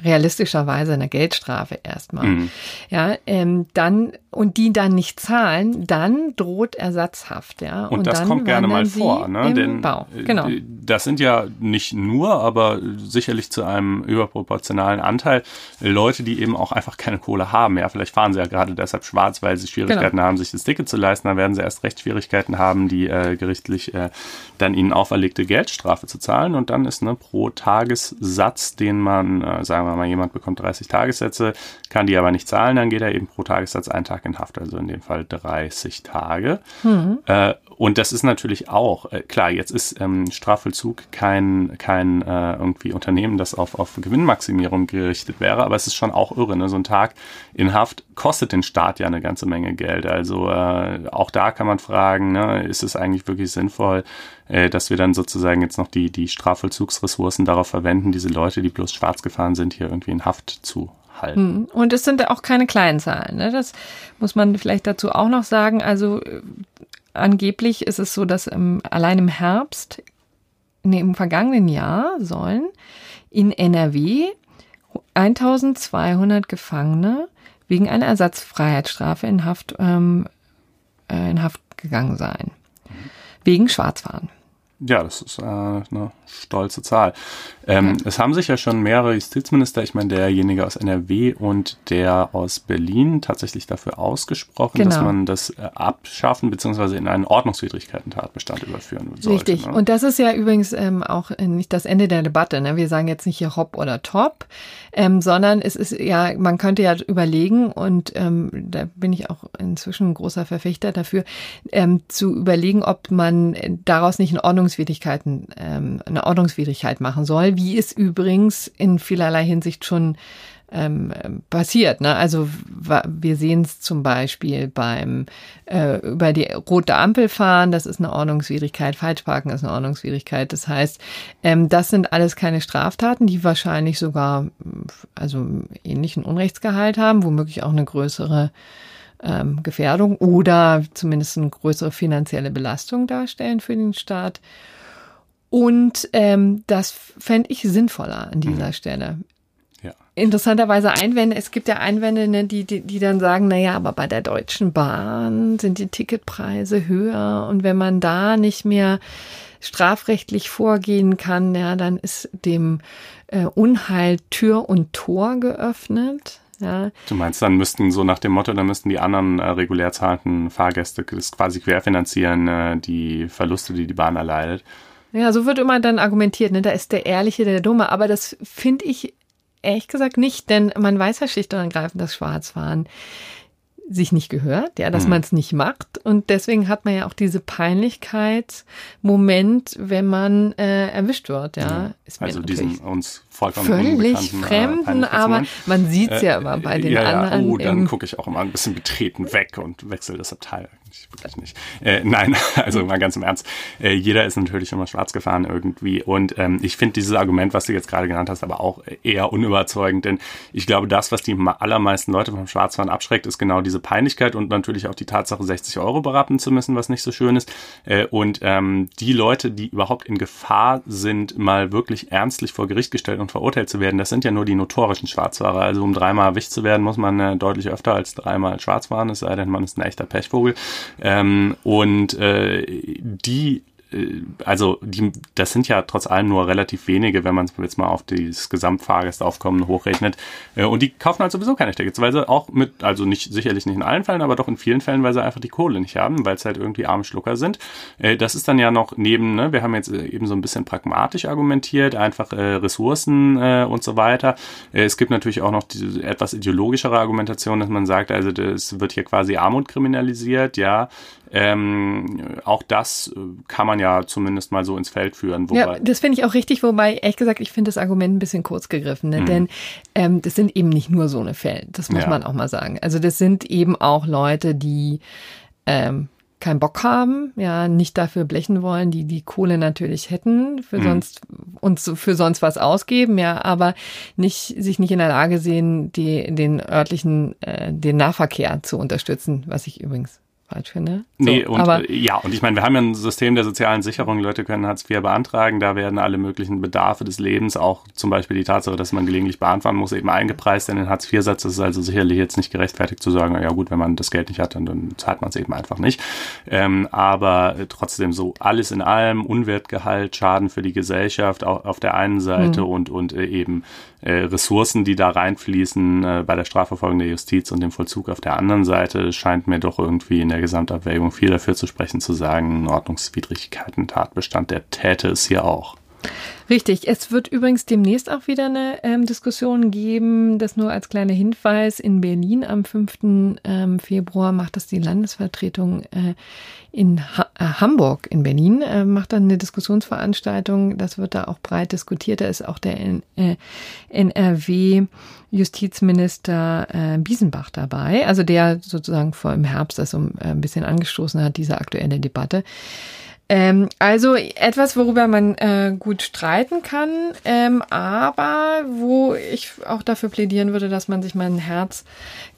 realistischerweise eine Geldstrafe erstmal. Mhm. Ja, ähm, dann und die dann nicht zahlen, dann droht Ersatzhaft, ja. Und, und das kommt gerne mal vor, ne? Denn Bau. Äh, genau. das sind ja nicht nur, aber sicherlich zu einem überproportionalen Anteil Leute, die eben auch einfach keine Kohle haben. Ja, vielleicht fahren sie ja gerade deshalb schwarz, weil sie Schwierigkeiten genau. haben, sich das Ticket zu leisten. Dann werden sie erst recht Schwierigkeiten haben, die äh, gerichtlich äh, dann ihnen auferlegte Geldstrafe zu zahlen. Und dann ist ne pro Tagessatz, den man, äh, sagen wir mal, jemand bekommt 30 Tagessätze, kann die aber nicht zahlen, dann geht er eben pro Tagessatz einen Tag in Haft, also in dem Fall 30 Tage. Mhm. Äh, und das ist natürlich auch, äh, klar, jetzt ist ähm, Strafvollzug kein, kein äh, irgendwie Unternehmen, das auf, auf Gewinnmaximierung gerichtet wäre, aber es ist schon auch irre. Ne? So ein Tag in Haft kostet den Staat ja eine ganze Menge Geld. Also äh, auch da kann man fragen, ne, ist es eigentlich wirklich sinnvoll, äh, dass wir dann sozusagen jetzt noch die, die Strafvollzugsressourcen darauf verwenden, diese Leute, die bloß schwarz gefahren sind, hier irgendwie in Haft zu halten. Hm. Und es sind auch keine kleinen Zahlen. Ne? Das muss man vielleicht dazu auch noch sagen. Also äh, angeblich ist es so, dass im, allein im Herbst, nee, im vergangenen Jahr sollen in NRW 1200 Gefangene wegen einer Ersatzfreiheitsstrafe in Haft, ähm, äh, in Haft gegangen sein. Wegen Schwarzfahren. Ja, das ist äh, eine stolze Zahl. Ähm. Es haben sich ja schon mehrere Justizminister, ich meine derjenige aus NRW und der aus Berlin, tatsächlich dafür ausgesprochen, genau. dass man das äh, abschaffen bzw. in einen Ordnungswidrigkeiten-Tatbestand überführen sollte. Richtig. Ne? Und das ist ja übrigens ähm, auch nicht das Ende der Debatte. Ne? Wir sagen jetzt nicht hier Hop oder Top, ähm, sondern es ist ja, man könnte ja überlegen und ähm, da bin ich auch inzwischen ein großer Verfechter dafür, ähm, zu überlegen, ob man daraus nicht eine Ordnungswidrigkeiten, ähm, eine Ordnungswidrigkeit machen soll, wie es übrigens in vielerlei Hinsicht schon ähm, passiert. Ne? Also wir sehen es zum Beispiel beim äh, über die rote Ampel fahren, das ist eine Ordnungswidrigkeit, Falschparken ist eine Ordnungswidrigkeit. Das heißt, ähm, das sind alles keine Straftaten, die wahrscheinlich sogar also ähnlichen Unrechtsgehalt haben, womöglich auch eine größere ähm, Gefährdung oder zumindest eine größere finanzielle Belastung darstellen für den Staat. Und ähm, das fände ich sinnvoller an dieser mhm. Stelle. Ja. Interessanterweise Einwände, es gibt ja Einwände, ne, die, die, die dann sagen, naja, aber bei der Deutschen Bahn sind die Ticketpreise höher und wenn man da nicht mehr strafrechtlich vorgehen kann, ja, dann ist dem äh, Unheil Tür und Tor geöffnet. Ja. Du meinst, dann müssten so nach dem Motto, dann müssten die anderen äh, regulär zahlenden Fahrgäste das quasi querfinanzieren, äh, die Verluste, die die Bahn erleidet. Ja, so wird immer dann argumentiert, ne? da ist der Ehrliche der Dumme. Aber das finde ich ehrlich gesagt nicht, denn man weiß ja schlicht und ergreifend, dass Schwarzfahren sich nicht gehört, ja, dass mhm. man es nicht macht. Und deswegen hat man ja auch diese Peinlichkeitsmoment, wenn man äh, erwischt wird, ja. Ist also diesen uns vollkommen völlig äh, fremden, äh, aber man sieht es ja immer bei den ja, anderen. Ja, oh, dann gucke ich auch immer ein bisschen betreten weg und wechsle das Abteil. Ich wirklich nicht. Äh, nein, also mal ganz im Ernst. Äh, jeder ist natürlich immer schwarz gefahren irgendwie. Und ähm, ich finde dieses Argument, was du jetzt gerade genannt hast, aber auch eher unüberzeugend. Denn ich glaube, das, was die allermeisten Leute vom Schwarzfahren abschreckt, ist genau diese Peinlichkeit und natürlich auch die Tatsache, 60 Euro beraten zu müssen, was nicht so schön ist. Äh, und ähm, die Leute, die überhaupt in Gefahr sind, mal wirklich ernstlich vor Gericht gestellt und verurteilt zu werden, das sind ja nur die notorischen Schwarzfahrer. Also um dreimal erwischt zu werden, muss man äh, deutlich öfter als dreimal schwarz fahren, es sei denn, man ist ein echter Pechvogel. Ähm, und äh, die also die, das sind ja trotz allem nur relativ wenige, wenn man es jetzt mal auf das Gesamtfahrgästaufkommen hochrechnet. Äh, und die kaufen halt sowieso keine Tickets, weil sie auch mit, also nicht sicherlich nicht in allen Fällen, aber doch in vielen Fällen, weil sie einfach die Kohle nicht haben, weil es halt irgendwie arme Schlucker sind. Äh, das ist dann ja noch neben, ne, wir haben jetzt eben so ein bisschen pragmatisch argumentiert, einfach Ressourcen und so weiter. es gibt natürlich auch noch diese etwas ideologischere Argumentation, dass man sagt, also das wird hier quasi Armut kriminalisiert, ja. Ähm, auch das äh, kann man ja zumindest mal so ins Feld führen. Wobei ja, das finde ich auch richtig, wobei, ehrlich gesagt, ich finde das Argument ein bisschen kurz gegriffen, ne? Mhm. denn ähm, das sind eben nicht nur so eine Fälle, das muss ja. man auch mal sagen. Also das sind eben auch Leute, die ähm, keinen Bock haben, ja, nicht dafür blechen wollen, die die Kohle natürlich hätten, für mhm. sonst uns für sonst was ausgeben, ja, aber nicht sich nicht in der Lage sehen, die den örtlichen äh, den Nahverkehr zu unterstützen, was ich übrigens falsch finde. So, nee, und aber, äh, ja, und ich meine, wir haben ja ein System der sozialen Sicherung. Leute können Hartz IV beantragen. Da werden alle möglichen Bedarfe des Lebens, auch zum Beispiel die Tatsache, dass man gelegentlich fahren muss, eben eingepreist in den Hartz IV-Satz. Das ist also sicherlich jetzt nicht gerechtfertigt zu sagen, ja gut, wenn man das Geld nicht hat, dann, dann zahlt man es eben einfach nicht. Ähm, aber trotzdem so alles in allem, Unwertgehalt, Schaden für die Gesellschaft auch auf der einen Seite mhm. und, und äh, eben Ressourcen, die da reinfließen äh, bei der Strafverfolgung der Justiz und dem Vollzug auf der anderen Seite, scheint mir doch irgendwie in der Gesamtabwägung viel dafür zu sprechen, zu sagen, Ordnungswidrigkeiten, Tatbestand, der täte es hier auch. Richtig. Es wird übrigens demnächst auch wieder eine ähm, Diskussion geben. Das nur als kleiner Hinweis. In Berlin am 5. Ähm, Februar macht das die Landesvertretung äh, in ha äh, Hamburg in Berlin, äh, macht dann eine Diskussionsveranstaltung. Das wird da auch breit diskutiert. Da ist auch der äh, NRW Justizminister äh, Biesenbach dabei, also der sozusagen vor im Herbst das so äh, ein bisschen angestoßen hat, diese aktuelle Debatte. Ähm, also etwas, worüber man äh, gut streiten kann, ähm, aber wo ich auch dafür plädieren würde, dass man sich mal ein Herz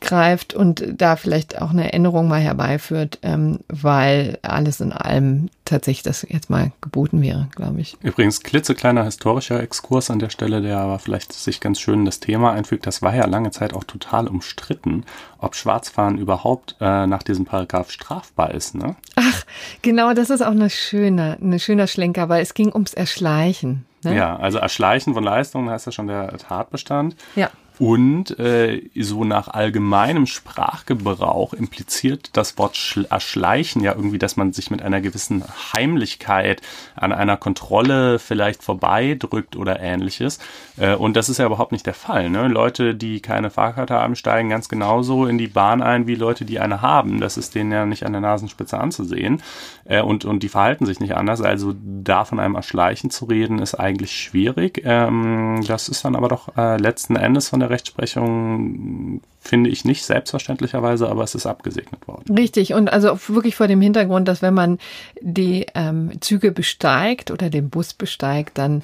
greift und da vielleicht auch eine Änderung mal herbeiführt, ähm, weil alles in allem tatsächlich das jetzt mal geboten wäre, glaube ich. Übrigens, klitzekleiner historischer Exkurs an der Stelle, der aber vielleicht sich ganz schön in das Thema einfügt. Das war ja lange Zeit auch total umstritten, ob Schwarzfahren überhaupt äh, nach diesem Paragraph strafbar ist. Ne? Ach, genau, das ist auch eine schöne, eine schöner Schlenker, weil es ging ums Erschleichen. Ne? Ja, also Erschleichen von Leistungen heißt ja schon der Tatbestand. Ja. Und äh, so nach allgemeinem Sprachgebrauch impliziert das Wort erschleichen ja irgendwie, dass man sich mit einer gewissen Heimlichkeit an einer Kontrolle vielleicht vorbeidrückt oder ähnliches. Äh, und das ist ja überhaupt nicht der Fall. Ne? Leute, die keine Fahrkarte haben, steigen ganz genauso in die Bahn ein wie Leute, die eine haben. Das ist denen ja nicht an der Nasenspitze anzusehen. Äh, und, und die verhalten sich nicht anders. Also da von einem Erschleichen zu reden, ist eigentlich schwierig. Ähm, das ist dann aber doch äh, letzten Endes von der Rechtsprechung finde ich nicht selbstverständlicherweise, aber es ist abgesegnet worden. Richtig und also wirklich vor dem Hintergrund, dass wenn man die ähm, Züge besteigt oder den Bus besteigt, dann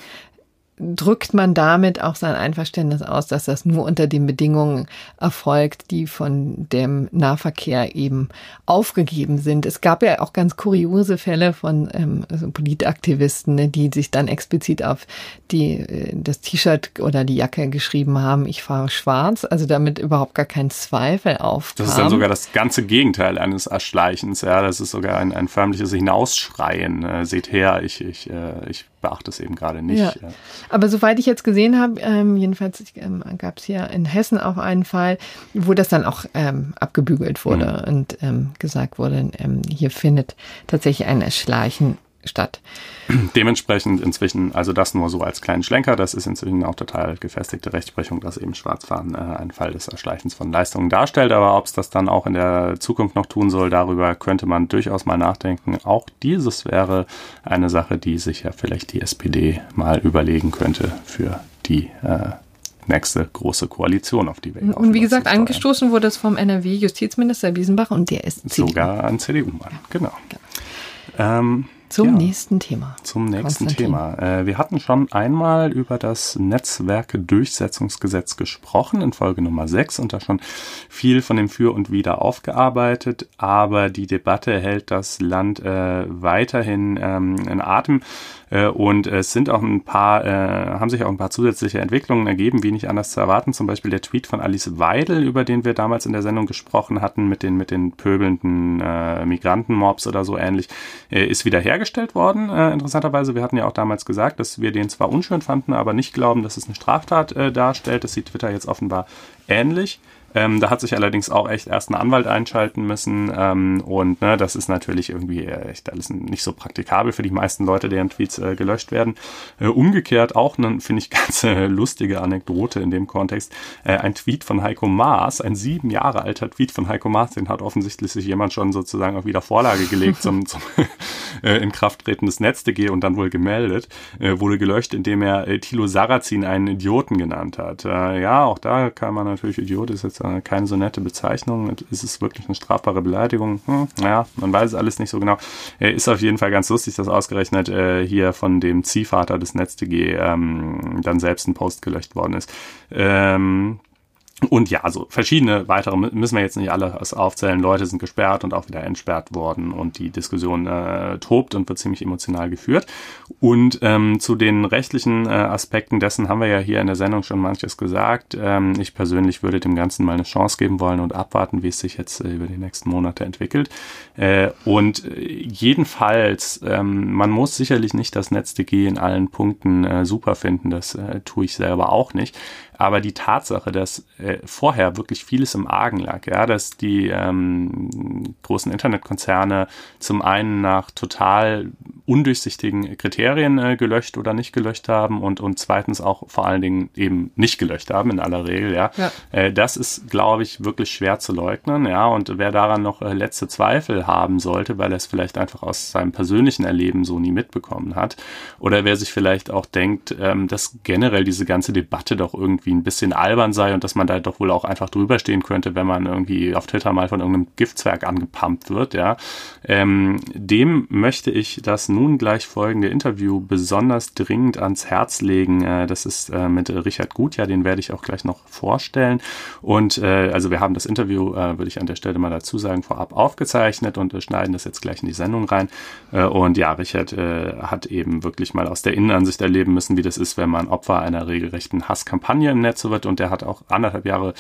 drückt man damit auch sein Einverständnis aus, dass das nur unter den Bedingungen erfolgt, die von dem Nahverkehr eben aufgegeben sind. Es gab ja auch ganz kuriose Fälle von ähm, also Politaktivisten, ne, die sich dann explizit auf die äh, das T-Shirt oder die Jacke geschrieben haben, ich fahre schwarz, also damit überhaupt gar kein Zweifel aufkam. Das ist dann sogar das ganze Gegenteil eines Erschleichens, ja, das ist sogar ein, ein förmliches Hinausschreien. Äh, seht her, ich ich äh, ich beachte es eben gerade nicht. Ja. Aber soweit ich jetzt gesehen habe, ähm, jedenfalls ähm, gab es hier in Hessen auch einen Fall, wo das dann auch ähm, abgebügelt wurde mhm. und ähm, gesagt wurde, ähm, hier findet tatsächlich ein Erschleichen statt. Dementsprechend inzwischen, also das nur so als kleinen Schlenker, das ist inzwischen auch total gefestigte Rechtsprechung, dass eben Schwarzfahren äh, ein Fall des Erschleichens von Leistungen darstellt. Aber ob es das dann auch in der Zukunft noch tun soll, darüber könnte man durchaus mal nachdenken. Auch dieses wäre eine Sache, die sich ja vielleicht die SPD mal überlegen könnte für die äh, nächste große Koalition, auf die wir Und wie gesagt, angestoßen wurde es vom NRW-Justizminister Wiesenbach und der ist CDU. Sogar ein CDU-Mann, genau. genau. Ähm, zum ja, nächsten Thema. Zum nächsten Thema. Äh, wir hatten schon einmal über das Netzwerke-Durchsetzungsgesetz gesprochen in Folge Nummer 6 und da schon viel von dem Für und Wider aufgearbeitet, aber die Debatte hält das Land äh, weiterhin ähm, in Atem. Äh, und es sind auch ein paar, äh, haben sich auch ein paar zusätzliche Entwicklungen ergeben, wie nicht anders zu erwarten. Zum Beispiel der Tweet von Alice Weidel, über den wir damals in der Sendung gesprochen hatten, mit den, mit den pöbelnden äh, Migrantenmobs oder so ähnlich, äh, ist wieder hergestellt worden. Äh, interessanterweise, wir hatten ja auch damals gesagt, dass wir den zwar unschön fanden, aber nicht glauben, dass es eine Straftat darstellt. Das sieht Twitter jetzt offenbar ähnlich. Ähm, da hat sich allerdings auch echt erst ein Anwalt einschalten müssen ähm, und ne, das ist natürlich irgendwie echt alles nicht so praktikabel für die meisten Leute, deren Tweets äh, gelöscht werden. Äh, umgekehrt auch eine, finde ich, ganz äh, lustige Anekdote in dem Kontext. Äh, ein Tweet von Heiko Maas, ein sieben Jahre alter Tweet von Heiko Maas, den hat offensichtlich sich jemand schon sozusagen auf wieder Vorlage gelegt zum, zum äh, Inkrafttreten des NetzDG und dann wohl gemeldet, äh, wurde gelöscht, indem er äh, Thilo Sarrazin einen Idioten genannt hat. Äh, ja, auch da kann man natürlich, Idiot ist jetzt äh, keine so nette Bezeichnung. Ist es wirklich eine strafbare Beleidigung? Hm, naja, man weiß es alles nicht so genau. Er ist auf jeden Fall ganz lustig, dass ausgerechnet äh, hier von dem Ziehvater des NetzDG ähm, dann selbst ein Post gelöscht worden ist. Ähm, und ja, so verschiedene weitere müssen wir jetzt nicht alle aufzählen. Leute sind gesperrt und auch wieder entsperrt worden und die Diskussion äh, tobt und wird ziemlich emotional geführt. Und ähm, zu den rechtlichen äh, Aspekten dessen haben wir ja hier in der Sendung schon manches gesagt. Ähm, ich persönlich würde dem Ganzen mal eine Chance geben wollen und abwarten, wie es sich jetzt äh, über die nächsten Monate entwickelt. Äh, und äh, jedenfalls, ähm, man muss sicherlich nicht das NetzDG in allen Punkten äh, super finden. Das äh, tue ich selber auch nicht aber die Tatsache, dass äh, vorher wirklich vieles im Argen lag, ja, dass die ähm, großen Internetkonzerne zum einen nach total undurchsichtigen Kriterien äh, gelöscht oder nicht gelöscht haben und, und zweitens auch vor allen Dingen eben nicht gelöscht haben in aller Regel, ja. ja. Äh, das ist, glaube ich, wirklich schwer zu leugnen, ja. Und wer daran noch äh, letzte Zweifel haben sollte, weil er es vielleicht einfach aus seinem persönlichen Erleben so nie mitbekommen hat, oder wer sich vielleicht auch denkt, ähm, dass generell diese ganze Debatte doch irgendwie ein bisschen albern sei und dass man da doch wohl auch einfach drüber stehen könnte, wenn man irgendwie auf Twitter mal von irgendeinem Giftzwerg angepumpt wird, ja. Ähm, dem möchte ich das nun gleich folgende Interview besonders dringend ans Herz legen. Äh, das ist äh, mit Richard Gutjahr, den werde ich auch gleich noch vorstellen. Und äh, also wir haben das Interview, würde ich an der Stelle mal dazu sagen, vorab aufgezeichnet und schneiden das jetzt gleich in die Sendung rein. Und ja, Richard hat eben wirklich mal aus der Innenansicht erleben müssen, wie das ist, wenn man Opfer einer regelrechten Hasskampagne im Netz wird. Und der hat auch anderthalb Jahre,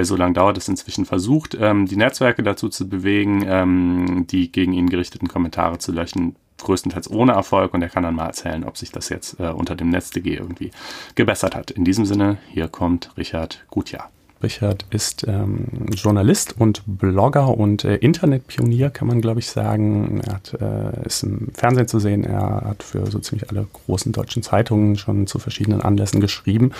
so lange dauert es inzwischen, versucht, ähm, die Netzwerke dazu zu bewegen, ähm, die gegen ihn gerichteten Kommentare zu löschen größtenteils ohne Erfolg und er kann dann mal erzählen, ob sich das jetzt äh, unter dem NetzDG irgendwie gebessert hat. In diesem Sinne, hier kommt Richard Gutjahr. Richard ist ähm, Journalist und Blogger und äh, Internetpionier, kann man glaube ich sagen. Er hat, äh, ist im Fernsehen zu sehen. Er hat für so ziemlich alle großen deutschen Zeitungen schon zu verschiedenen Anlässen geschrieben.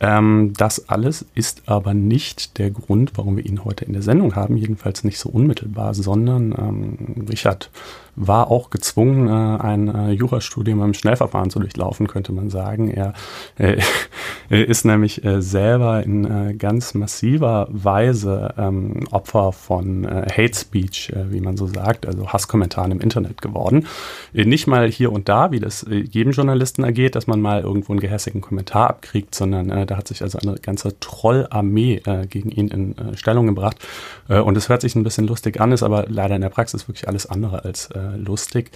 Ähm, das alles ist aber nicht der Grund, warum wir ihn heute in der Sendung haben, jedenfalls nicht so unmittelbar, sondern ähm, Richard war auch gezwungen, äh, ein äh, Jurastudium im Schnellverfahren zu durchlaufen, könnte man sagen. Er äh, ist nämlich äh, selber in äh, ganz massiver Weise ähm, Opfer von äh, Hate Speech, wie man so sagt, also Hasskommentaren im Internet geworden. Nicht mal hier und da, wie das jedem Journalisten ergeht, dass man mal irgendwo einen gehässigen Kommentar abkriegt, sondern da hat sich also eine ganze Trollarmee äh, gegen ihn in äh, Stellung gebracht. Äh, und es hört sich ein bisschen lustig an, ist aber leider in der Praxis wirklich alles andere als äh, lustig.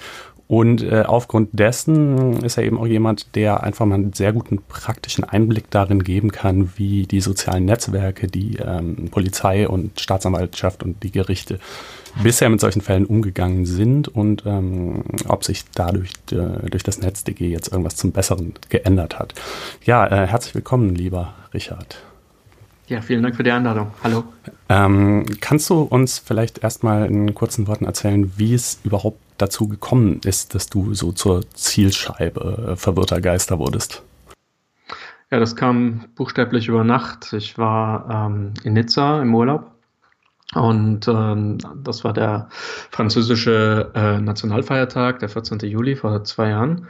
Und äh, aufgrund dessen ist er eben auch jemand, der einfach mal einen sehr guten praktischen Einblick darin geben kann, wie die sozialen Netzwerke, die ähm, Polizei und Staatsanwaltschaft und die Gerichte bisher mit solchen Fällen umgegangen sind und ähm, ob sich dadurch äh, durch das NetzDG jetzt irgendwas zum Besseren geändert hat. Ja, äh, herzlich willkommen, lieber Richard. Ja, vielen Dank für die Einladung. Hallo. Ähm, kannst du uns vielleicht erstmal in kurzen Worten erzählen, wie es überhaupt dazu gekommen ist, dass du so zur Zielscheibe äh, verwirrter Geister wurdest? Ja, das kam buchstäblich über Nacht. Ich war ähm, in Nizza im Urlaub und ähm, das war der französische äh, Nationalfeiertag, der 14. Juli vor zwei Jahren.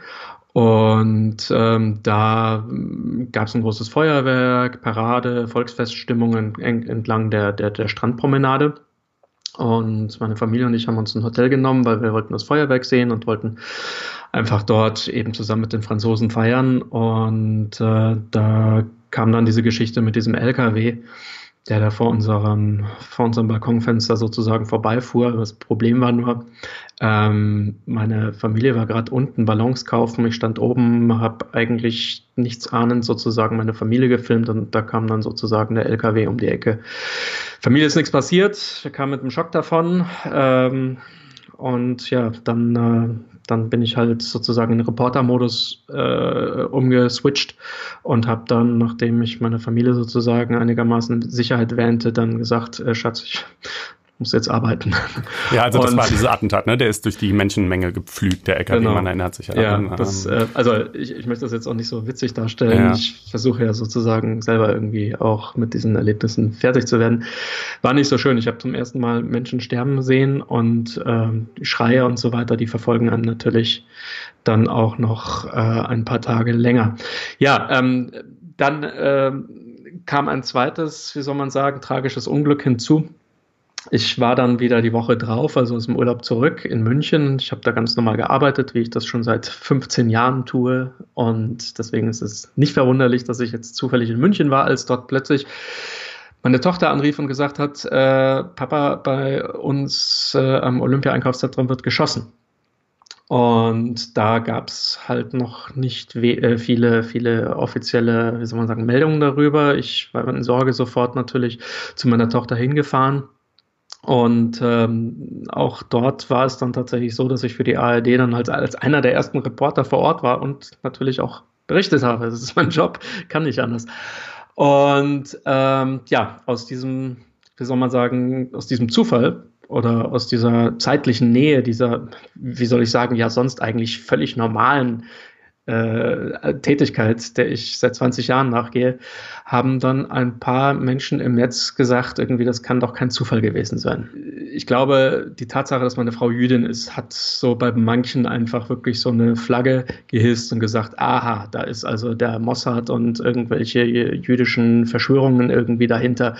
Und ähm, da gab es ein großes Feuerwerk, Parade, Volksfeststimmung entlang der, der, der Strandpromenade. Und meine Familie und ich haben uns ein Hotel genommen, weil wir wollten das Feuerwerk sehen und wollten einfach dort eben zusammen mit den Franzosen feiern. Und äh, da kam dann diese Geschichte mit diesem LKW der da vor unserem, vor unserem Balkonfenster sozusagen vorbeifuhr. Das Problem war nur, ähm, meine Familie war gerade unten Ballons kaufen. Ich stand oben, habe eigentlich nichts ahnend sozusagen meine Familie gefilmt und da kam dann sozusagen der LKW um die Ecke. Familie ist nichts passiert, kamen mit einem Schock davon. Ähm, und ja, dann äh, dann bin ich halt sozusagen in Reporter-Modus äh, umgeswitcht und habe dann, nachdem ich meine Familie sozusagen einigermaßen Sicherheit wähnte, dann gesagt, äh, Schatz, ich muss jetzt arbeiten. Ja, also das und, war dieser Attentat, ne? Der ist durch die Menschenmenge gepflügt, der LKW, genau. man erinnert sich ja. Ja, daran. das, ähm, äh, also ich, ich möchte das jetzt auch nicht so witzig darstellen. Ja. Ich versuche ja sozusagen selber irgendwie auch mit diesen Erlebnissen fertig zu werden. War nicht so schön. Ich habe zum ersten Mal Menschen sterben sehen und ähm, Schreie und so weiter, die verfolgen einem natürlich dann auch noch äh, ein paar Tage länger. Ja, ähm, dann äh, kam ein zweites, wie soll man sagen, tragisches Unglück hinzu ich war dann wieder die Woche drauf, also aus dem Urlaub zurück in München. Ich habe da ganz normal gearbeitet, wie ich das schon seit 15 Jahren tue. Und deswegen ist es nicht verwunderlich, dass ich jetzt zufällig in München war, als dort plötzlich meine Tochter anrief und gesagt hat, äh, Papa, bei uns äh, am Olympia-Einkaufszentrum wird geschossen. Und da gab es halt noch nicht äh, viele, viele offizielle, wie soll man sagen, Meldungen darüber. Ich war in Sorge sofort natürlich zu meiner Tochter hingefahren und ähm, auch dort war es dann tatsächlich so, dass ich für die ARD dann als, als einer der ersten Reporter vor Ort war und natürlich auch berichtet habe. Das ist mein Job, kann nicht anders. Und ähm, ja, aus diesem, wie soll man sagen, aus diesem Zufall oder aus dieser zeitlichen Nähe, dieser, wie soll ich sagen, ja sonst eigentlich völlig normalen äh, Tätigkeit, der ich seit 20 Jahren nachgehe, haben dann ein paar Menschen im Netz gesagt, irgendwie, das kann doch kein Zufall gewesen sein. Ich glaube, die Tatsache, dass meine Frau Jüdin ist, hat so bei manchen einfach wirklich so eine Flagge gehisst und gesagt, aha, da ist also der Mossad und irgendwelche jüdischen Verschwörungen irgendwie dahinter.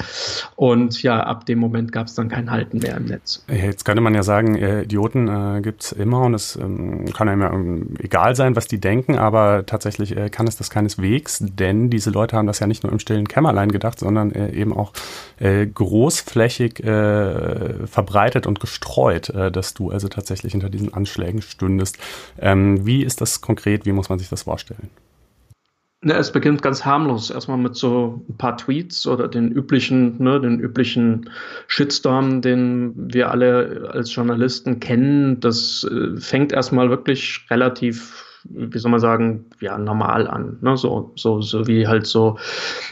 Und ja, ab dem Moment gab es dann kein Halten mehr im Netz. Jetzt könnte man ja sagen, äh, Idioten äh, gibt es immer und es ähm, kann einem ja ähm, egal sein, was die denken, aber tatsächlich äh, kann es das keineswegs, denn diese Leute haben das ja nicht nur im stillen Kämmerlein gedacht, sondern äh, eben auch äh, großflächig äh, verbreitet und gestreut, äh, dass du also tatsächlich hinter diesen Anschlägen stündest. Ähm, wie ist das konkret? Wie muss man sich das vorstellen? Ne, es beginnt ganz harmlos. Erstmal mit so ein paar Tweets oder den üblichen, ne, den üblichen Shitstorm, den wir alle als Journalisten kennen. Das äh, fängt erstmal wirklich relativ wie soll man sagen, ja, normal an. Ne? So, so, so wie halt so.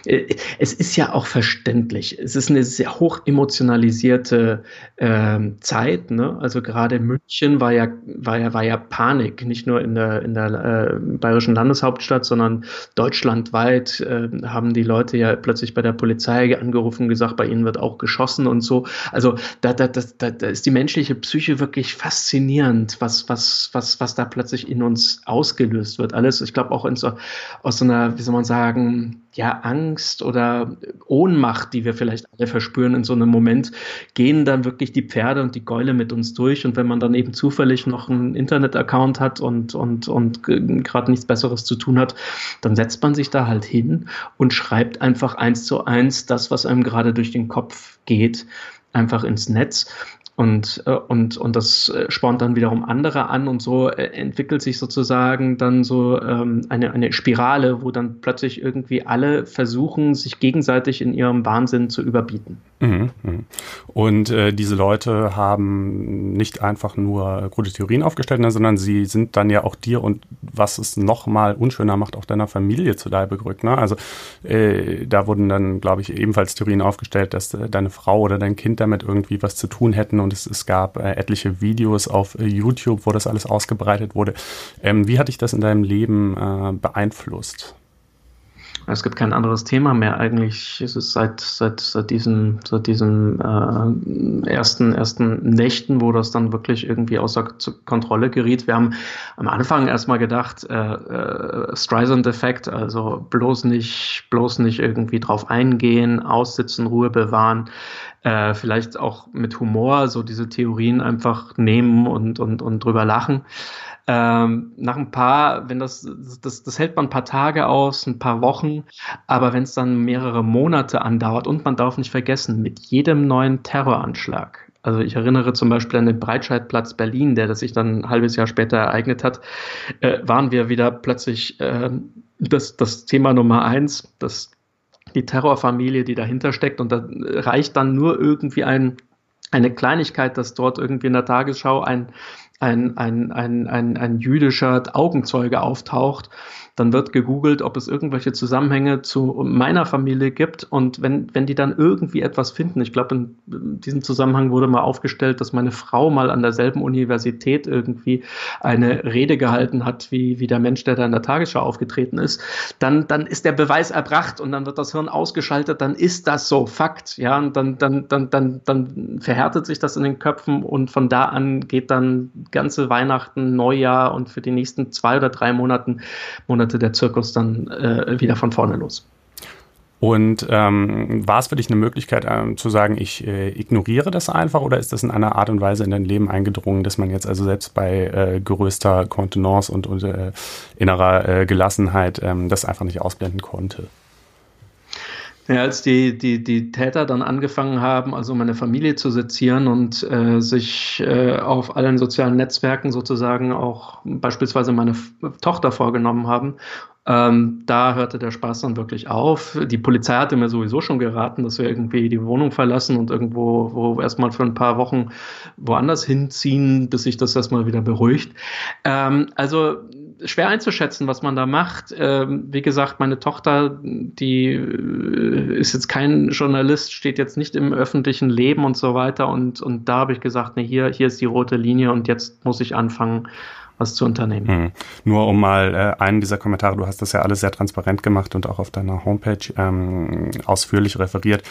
Äh, es ist ja auch verständlich. Es ist eine sehr hoch emotionalisierte äh, Zeit. Ne? Also gerade München war ja, war ja, war ja Panik, nicht nur in der, in der äh, bayerischen Landeshauptstadt, sondern deutschlandweit äh, haben die Leute ja plötzlich bei der Polizei angerufen gesagt, bei ihnen wird auch geschossen und so. Also da, da, da, da ist die menschliche Psyche wirklich faszinierend, was, was, was, was da plötzlich in uns aus ausgelöst wird. Alles, ich glaube auch so, aus so einer, wie soll man sagen, ja, Angst oder Ohnmacht, die wir vielleicht alle verspüren in so einem Moment, gehen dann wirklich die Pferde und die Gäule mit uns durch. Und wenn man dann eben zufällig noch einen Internet-Account hat und, und, und gerade nichts Besseres zu tun hat, dann setzt man sich da halt hin und schreibt einfach eins zu eins das, was einem gerade durch den Kopf geht, einfach ins Netz. Und, äh, und, und das äh, spornt dann wiederum andere an und so äh, entwickelt sich sozusagen dann so ähm, eine, eine Spirale, wo dann plötzlich irgendwie alle versuchen, sich gegenseitig in ihrem Wahnsinn zu überbieten. Mhm, mhm. Und äh, diese Leute haben nicht einfach nur gute Theorien aufgestellt, ne, sondern sie sind dann ja auch dir und was es noch mal unschöner macht, auch deiner Familie zu Leibe gerückt. Ne? Also äh, da wurden dann, glaube ich, ebenfalls Theorien aufgestellt, dass äh, deine Frau oder dein Kind damit irgendwie was zu tun hätten und es, es gab äh, etliche Videos auf äh, YouTube, wo das alles ausgebreitet wurde. Ähm, wie hat dich das in deinem Leben äh, beeinflusst? Es gibt kein anderes Thema mehr eigentlich. Es ist seit, seit, seit diesen, seit diesen äh, ersten, ersten Nächten, wo das dann wirklich irgendwie außer Kontrolle geriet. Wir haben am Anfang erstmal gedacht, äh, äh, Streisand-Effekt, also bloß nicht, bloß nicht irgendwie drauf eingehen, aussitzen, Ruhe bewahren. Äh, vielleicht auch mit Humor so diese Theorien einfach nehmen und, und, und drüber lachen. Ähm, nach ein paar, wenn das, das, das hält man ein paar Tage aus, ein paar Wochen, aber wenn es dann mehrere Monate andauert und man darf nicht vergessen, mit jedem neuen Terroranschlag, also ich erinnere zum Beispiel an den Breitscheidplatz Berlin, der das sich dann ein halbes Jahr später ereignet hat, äh, waren wir wieder plötzlich äh, das, das Thema Nummer eins, das die Terrorfamilie, die dahinter steckt. Und da reicht dann nur irgendwie ein, eine Kleinigkeit, dass dort irgendwie in der Tagesschau ein ein, ein, ein, ein, ein jüdischer Augenzeuge auftaucht dann wird gegoogelt, ob es irgendwelche Zusammenhänge zu meiner Familie gibt. Und wenn, wenn die dann irgendwie etwas finden, ich glaube, in, diesem Zusammenhang wurde mal aufgestellt, dass meine Frau mal an derselben Universität irgendwie eine Rede gehalten hat, wie, wie der Mensch, der da in der Tagesschau aufgetreten ist, dann, dann ist der Beweis erbracht und dann wird das Hirn ausgeschaltet, dann ist das so Fakt. Ja, und dann, dann, dann, dann, dann verhärtet sich das in den Köpfen und von da an geht dann ganze Weihnachten, Neujahr und für die nächsten zwei oder drei Monaten, Monate Monate der Zirkus dann äh, wieder von vorne los. Und ähm, war es für dich eine Möglichkeit ähm, zu sagen, ich äh, ignoriere das einfach oder ist das in einer Art und Weise in dein Leben eingedrungen, dass man jetzt also selbst bei äh, größter Kontenance und, und äh, innerer äh, Gelassenheit ähm, das einfach nicht ausblenden konnte? Ja, als die, die, die Täter dann angefangen haben, also meine Familie zu sezieren und äh, sich äh, auf allen sozialen Netzwerken sozusagen auch beispielsweise meine Tochter vorgenommen haben, ähm, da hörte der Spaß dann wirklich auf. Die Polizei hatte mir sowieso schon geraten, dass wir irgendwie die Wohnung verlassen und irgendwo wo erstmal für ein paar Wochen woanders hinziehen, bis sich das erstmal wieder beruhigt. Ähm, also schwer einzuschätzen, was man da macht. Ähm, wie gesagt, meine Tochter, die äh, ist jetzt kein Journalist, steht jetzt nicht im öffentlichen Leben und so weiter. Und, und da habe ich gesagt, nee, hier, hier ist die rote Linie und jetzt muss ich anfangen, was zu unternehmen. Hm. Nur um mal äh, einen dieser Kommentare, du hast das ja alles sehr transparent gemacht und auch auf deiner Homepage ähm, ausführlich referiert,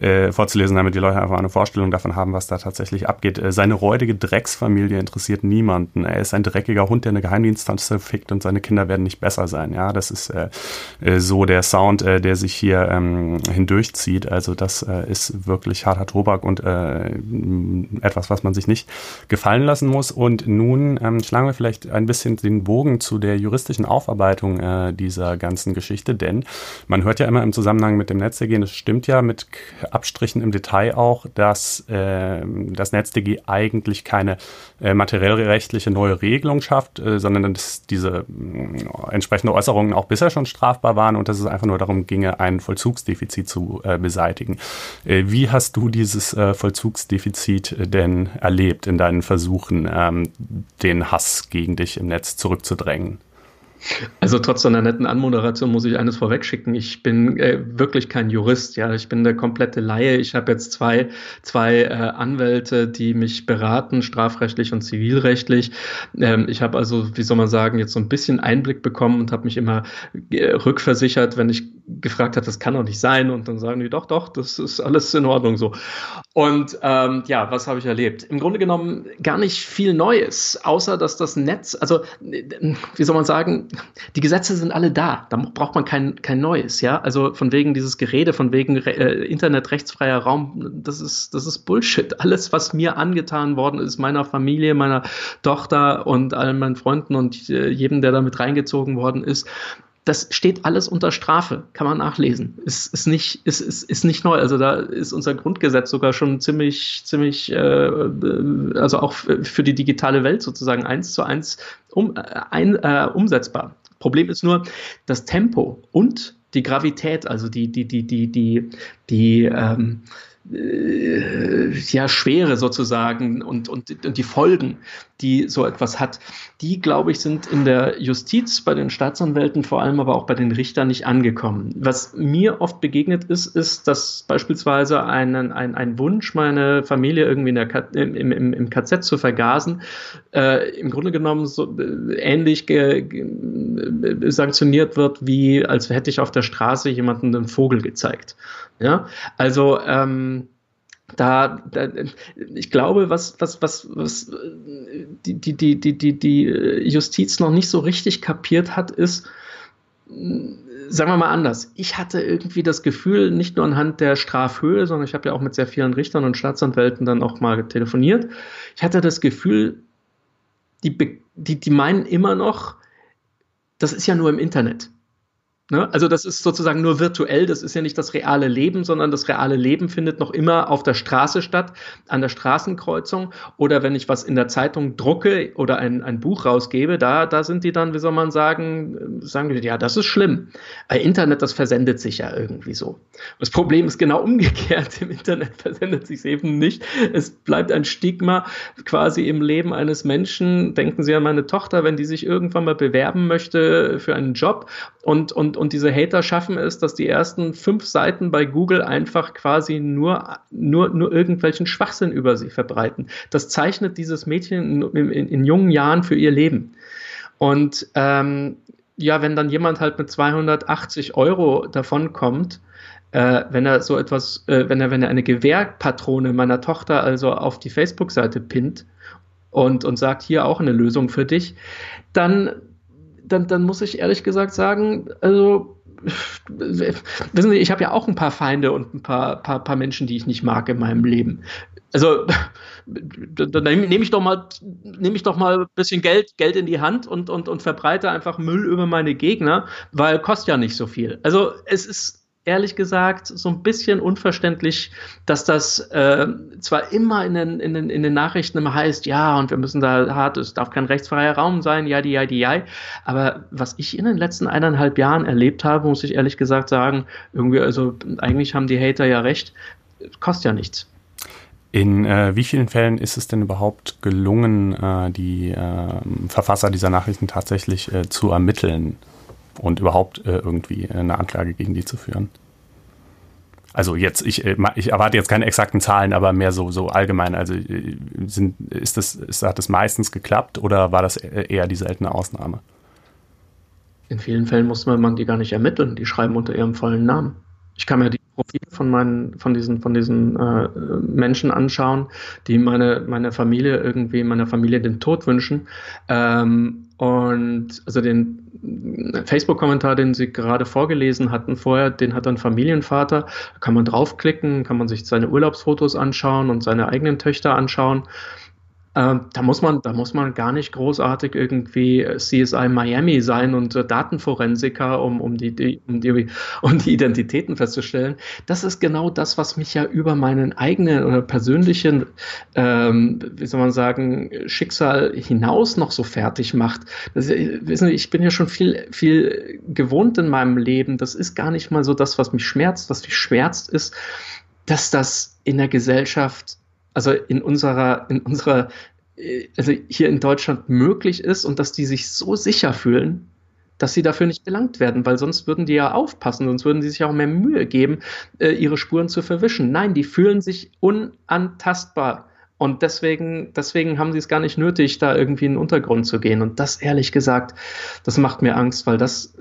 äh, vorzulesen, damit die Leute einfach eine Vorstellung davon haben, was da tatsächlich abgeht. Äh, seine räudige Drecksfamilie interessiert niemanden. Er ist ein dreckiger Hund, der eine Geheimdienststanze fickt und seine Kinder werden nicht besser sein. Ja, das ist äh, äh, so der Sound, äh, der sich hier ähm, hindurchzieht. Also das äh, ist wirklich harter Tobak und äh, etwas, was man sich nicht gefallen lassen muss. Und nun ähm, schlagen wir vielleicht vielleicht ein bisschen den Bogen zu der juristischen Aufarbeitung äh, dieser ganzen Geschichte, denn man hört ja immer im Zusammenhang mit dem NetzDG, das stimmt ja mit Abstrichen im Detail auch, dass äh, das NetzDG eigentlich keine äh, materiellrechtliche neue Regelung schafft, äh, sondern dass diese äh, entsprechende Äußerungen auch bisher schon strafbar waren und dass es einfach nur darum ginge, ein Vollzugsdefizit zu äh, beseitigen. Äh, wie hast du dieses Vollzugsdefizit denn erlebt in deinen Versuchen, ähm, den Hass gegen gegen dich im Netz zurückzudrängen. Also trotz deiner netten Anmoderation muss ich eines vorwegschicken. Ich bin äh, wirklich kein Jurist, ja. Ich bin der komplette Laie. Ich habe jetzt zwei, zwei äh, Anwälte, die mich beraten, strafrechtlich und zivilrechtlich. Ähm, ich habe also, wie soll man sagen, jetzt so ein bisschen Einblick bekommen und habe mich immer äh, rückversichert, wenn ich gefragt habe, das kann doch nicht sein. Und dann sagen die, doch, doch, das ist alles in Ordnung so. Und ähm, ja, was habe ich erlebt? Im Grunde genommen gar nicht viel Neues, außer dass das Netz, also wie soll man sagen, die Gesetze sind alle da. Da braucht man kein, kein Neues, ja. Also von wegen dieses Gerede, von wegen äh, Internet rechtsfreier Raum, das ist, das ist Bullshit. Alles, was mir angetan worden ist, meiner Familie, meiner Tochter und allen meinen Freunden und äh, jedem, der damit reingezogen worden ist, das steht alles unter Strafe, kann man nachlesen. Ist, ist, nicht, ist, ist, ist nicht neu. Also da ist unser Grundgesetz sogar schon ziemlich, ziemlich, äh, also auch für die digitale Welt sozusagen eins zu eins um, äh, ein, äh, umsetzbar. Problem ist nur das Tempo und die Gravität, also die, die, die, die, die, die ähm, äh, ja, Schwere sozusagen und, und, und die Folgen, die so etwas hat, die, glaube ich, sind in der Justiz, bei den Staatsanwälten, vor allem aber auch bei den Richtern nicht angekommen. Was mir oft begegnet ist, ist, dass beispielsweise ein, ein, ein Wunsch, meine Familie irgendwie in der im, im, im KZ zu vergasen, äh, im Grunde genommen so äh, ähnlich sanktioniert wird, wie als hätte ich auf der Straße jemanden einen Vogel gezeigt. Ja, also ähm, da, da, ich glaube, was, was, was, was die, die, die, die, die, die Justiz noch nicht so richtig kapiert hat, ist, sagen wir mal anders. Ich hatte irgendwie das Gefühl, nicht nur anhand der Strafhöhe, sondern ich habe ja auch mit sehr vielen Richtern und Staatsanwälten dann auch mal telefoniert. Ich hatte das Gefühl, die, die, die meinen immer noch, das ist ja nur im Internet. Ne? Also das ist sozusagen nur virtuell, das ist ja nicht das reale Leben, sondern das reale Leben findet noch immer auf der Straße statt, an der Straßenkreuzung oder wenn ich was in der Zeitung drucke oder ein, ein Buch rausgebe, da, da sind die dann, wie soll man sagen, sagen die, ja, das ist schlimm. Bei Internet, das versendet sich ja irgendwie so. Das Problem ist genau umgekehrt, im Internet versendet sich eben nicht. Es bleibt ein Stigma quasi im Leben eines Menschen. Denken Sie an meine Tochter, wenn die sich irgendwann mal bewerben möchte für einen Job und, und und diese Hater schaffen es, dass die ersten fünf Seiten bei Google einfach quasi nur, nur, nur irgendwelchen Schwachsinn über sie verbreiten. Das zeichnet dieses Mädchen in, in, in jungen Jahren für ihr Leben. Und ähm, ja, wenn dann jemand halt mit 280 Euro davonkommt, äh, wenn er so etwas, äh, wenn er, wenn er eine Gewehrpatrone meiner Tochter also auf die Facebook-Seite pinnt und, und sagt, hier auch eine Lösung für dich, dann dann, dann muss ich ehrlich gesagt sagen, also wissen Sie, ich habe ja auch ein paar Feinde und ein paar, paar, paar Menschen, die ich nicht mag in meinem Leben. Also dann nehme ich doch mal, nehme ich doch mal ein bisschen Geld, Geld in die Hand und, und, und verbreite einfach Müll über meine Gegner, weil kostet ja nicht so viel. Also es ist, ehrlich gesagt so ein bisschen unverständlich, dass das äh, zwar immer in den, in, den, in den Nachrichten immer heißt, ja, und wir müssen da hart, es darf kein rechtsfreier Raum sein, ja, die, ja, die, ja. Aber was ich in den letzten eineinhalb Jahren erlebt habe, muss ich ehrlich gesagt sagen, irgendwie, also eigentlich haben die Hater ja recht, kostet ja nichts. In äh, wie vielen Fällen ist es denn überhaupt gelungen, äh, die äh, Verfasser dieser Nachrichten tatsächlich äh, zu ermitteln? Und überhaupt äh, irgendwie eine Anklage gegen die zu führen. Also jetzt, ich, äh, ich erwarte jetzt keine exakten Zahlen, aber mehr so, so allgemein. Also äh, sind, ist das, ist, hat das meistens geklappt oder war das eher die seltene Ausnahme? In vielen Fällen muss man die gar nicht ermitteln, die schreiben unter ihrem vollen Namen. Ich kann mir die Profile von meinen, von diesen, von diesen äh, Menschen anschauen, die meine, meine Familie irgendwie, meiner Familie den Tod wünschen. Ähm, und also den Facebook-Kommentar, den Sie gerade vorgelesen hatten vorher, den hat ein Familienvater. Da kann man draufklicken, kann man sich seine Urlaubsfotos anschauen und seine eigenen Töchter anschauen. Ähm, da muss man, da muss man gar nicht großartig irgendwie CSI Miami sein und äh, Datenforensiker, um, um, die, die, um, die, um die Identitäten festzustellen. Das ist genau das, was mich ja über meinen eigenen oder persönlichen, ähm, wie soll man sagen, Schicksal hinaus noch so fertig macht. Das, wissen Sie, ich bin ja schon viel, viel gewohnt in meinem Leben. Das ist gar nicht mal so das, was mich schmerzt. Was mich schmerzt, ist, dass das in der Gesellschaft also in unserer, in unserer, äh, also hier in Deutschland möglich ist und dass die sich so sicher fühlen, dass sie dafür nicht belangt werden, weil sonst würden die ja aufpassen, sonst würden die sich auch mehr Mühe geben, äh, ihre Spuren zu verwischen. Nein, die fühlen sich unantastbar. Und deswegen, deswegen haben sie es gar nicht nötig, da irgendwie in den Untergrund zu gehen. Und das, ehrlich gesagt, das macht mir Angst, weil das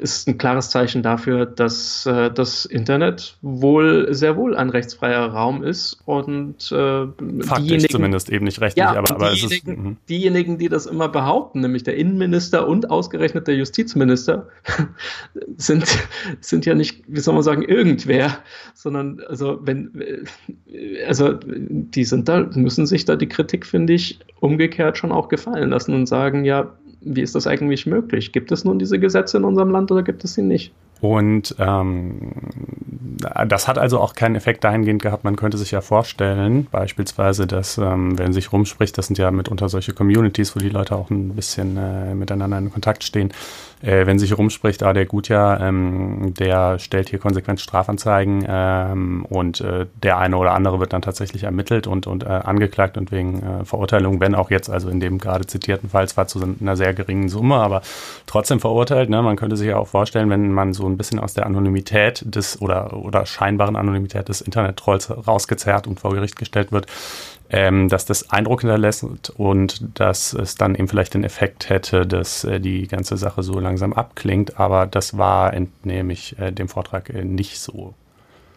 ist ein klares Zeichen dafür, dass äh, das Internet wohl sehr wohl ein rechtsfreier Raum ist und äh, Faktisch zumindest eben nicht rechtlich, ja, aber, aber diejenigen, es ist, mhm. diejenigen, die das immer behaupten, nämlich der Innenminister und ausgerechnet der Justizminister, sind, sind ja nicht, wie soll man sagen, irgendwer, sondern also wenn also die sind da, müssen sich da die Kritik, finde ich, umgekehrt schon auch gefallen lassen und sagen, ja, wie ist das eigentlich möglich? Gibt es nun diese Gesetze in unserem Land oder gibt es sie nicht? Und ähm, das hat also auch keinen Effekt dahingehend gehabt. Man könnte sich ja vorstellen, beispielsweise, dass, ähm, wenn sich rumspricht, das sind ja mitunter solche Communities, wo die Leute auch ein bisschen äh, miteinander in Kontakt stehen, äh, wenn sich rumspricht, ah, der Gutjahr, ähm, der stellt hier konsequent Strafanzeigen ähm, und äh, der eine oder andere wird dann tatsächlich ermittelt und, und äh, angeklagt und wegen äh, Verurteilung, wenn auch jetzt, also in dem gerade zitierten Fall, zwar zu einer sehr geringen Summe, aber trotzdem verurteilt. Ne? Man könnte sich ja auch vorstellen, wenn man so ein bisschen aus der Anonymität des oder, oder scheinbaren Anonymität des Internet-Trolls rausgezerrt und vor Gericht gestellt wird, ähm, dass das Eindruck hinterlässt und dass es dann eben vielleicht den Effekt hätte, dass äh, die ganze Sache so langsam abklingt. Aber das war, entnehme ich äh, dem Vortrag äh, nicht so.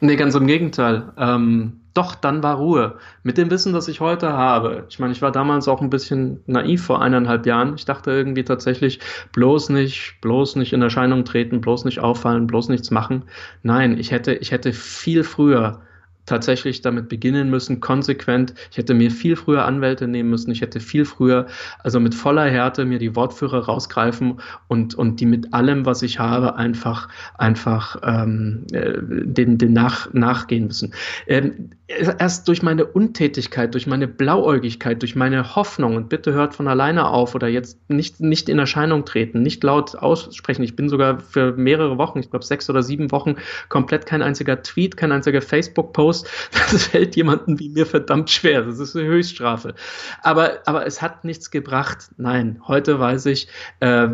Nee, ganz im Gegenteil. Ähm, doch, dann war Ruhe. Mit dem Wissen, das ich heute habe. Ich meine, ich war damals auch ein bisschen naiv vor eineinhalb Jahren. Ich dachte irgendwie tatsächlich, bloß nicht, bloß nicht in Erscheinung treten, bloß nicht auffallen, bloß nichts machen. Nein, ich hätte, ich hätte viel früher tatsächlich damit beginnen müssen, konsequent. Ich hätte mir viel früher Anwälte nehmen müssen. Ich hätte viel früher, also mit voller Härte, mir die Wortführer rausgreifen und, und die mit allem, was ich habe, einfach, einfach ähm, äh, den, den nach, nachgehen müssen. Ähm, erst durch meine Untätigkeit, durch meine Blauäugigkeit, durch meine Hoffnung und bitte hört von alleine auf oder jetzt nicht, nicht in Erscheinung treten, nicht laut aussprechen. Ich bin sogar für mehrere Wochen, ich glaube sechs oder sieben Wochen, komplett kein einziger Tweet, kein einziger Facebook-Post. Das fällt jemandem wie mir verdammt schwer. Das ist eine Höchststrafe. Aber, aber es hat nichts gebracht. Nein, heute weiß ich, äh,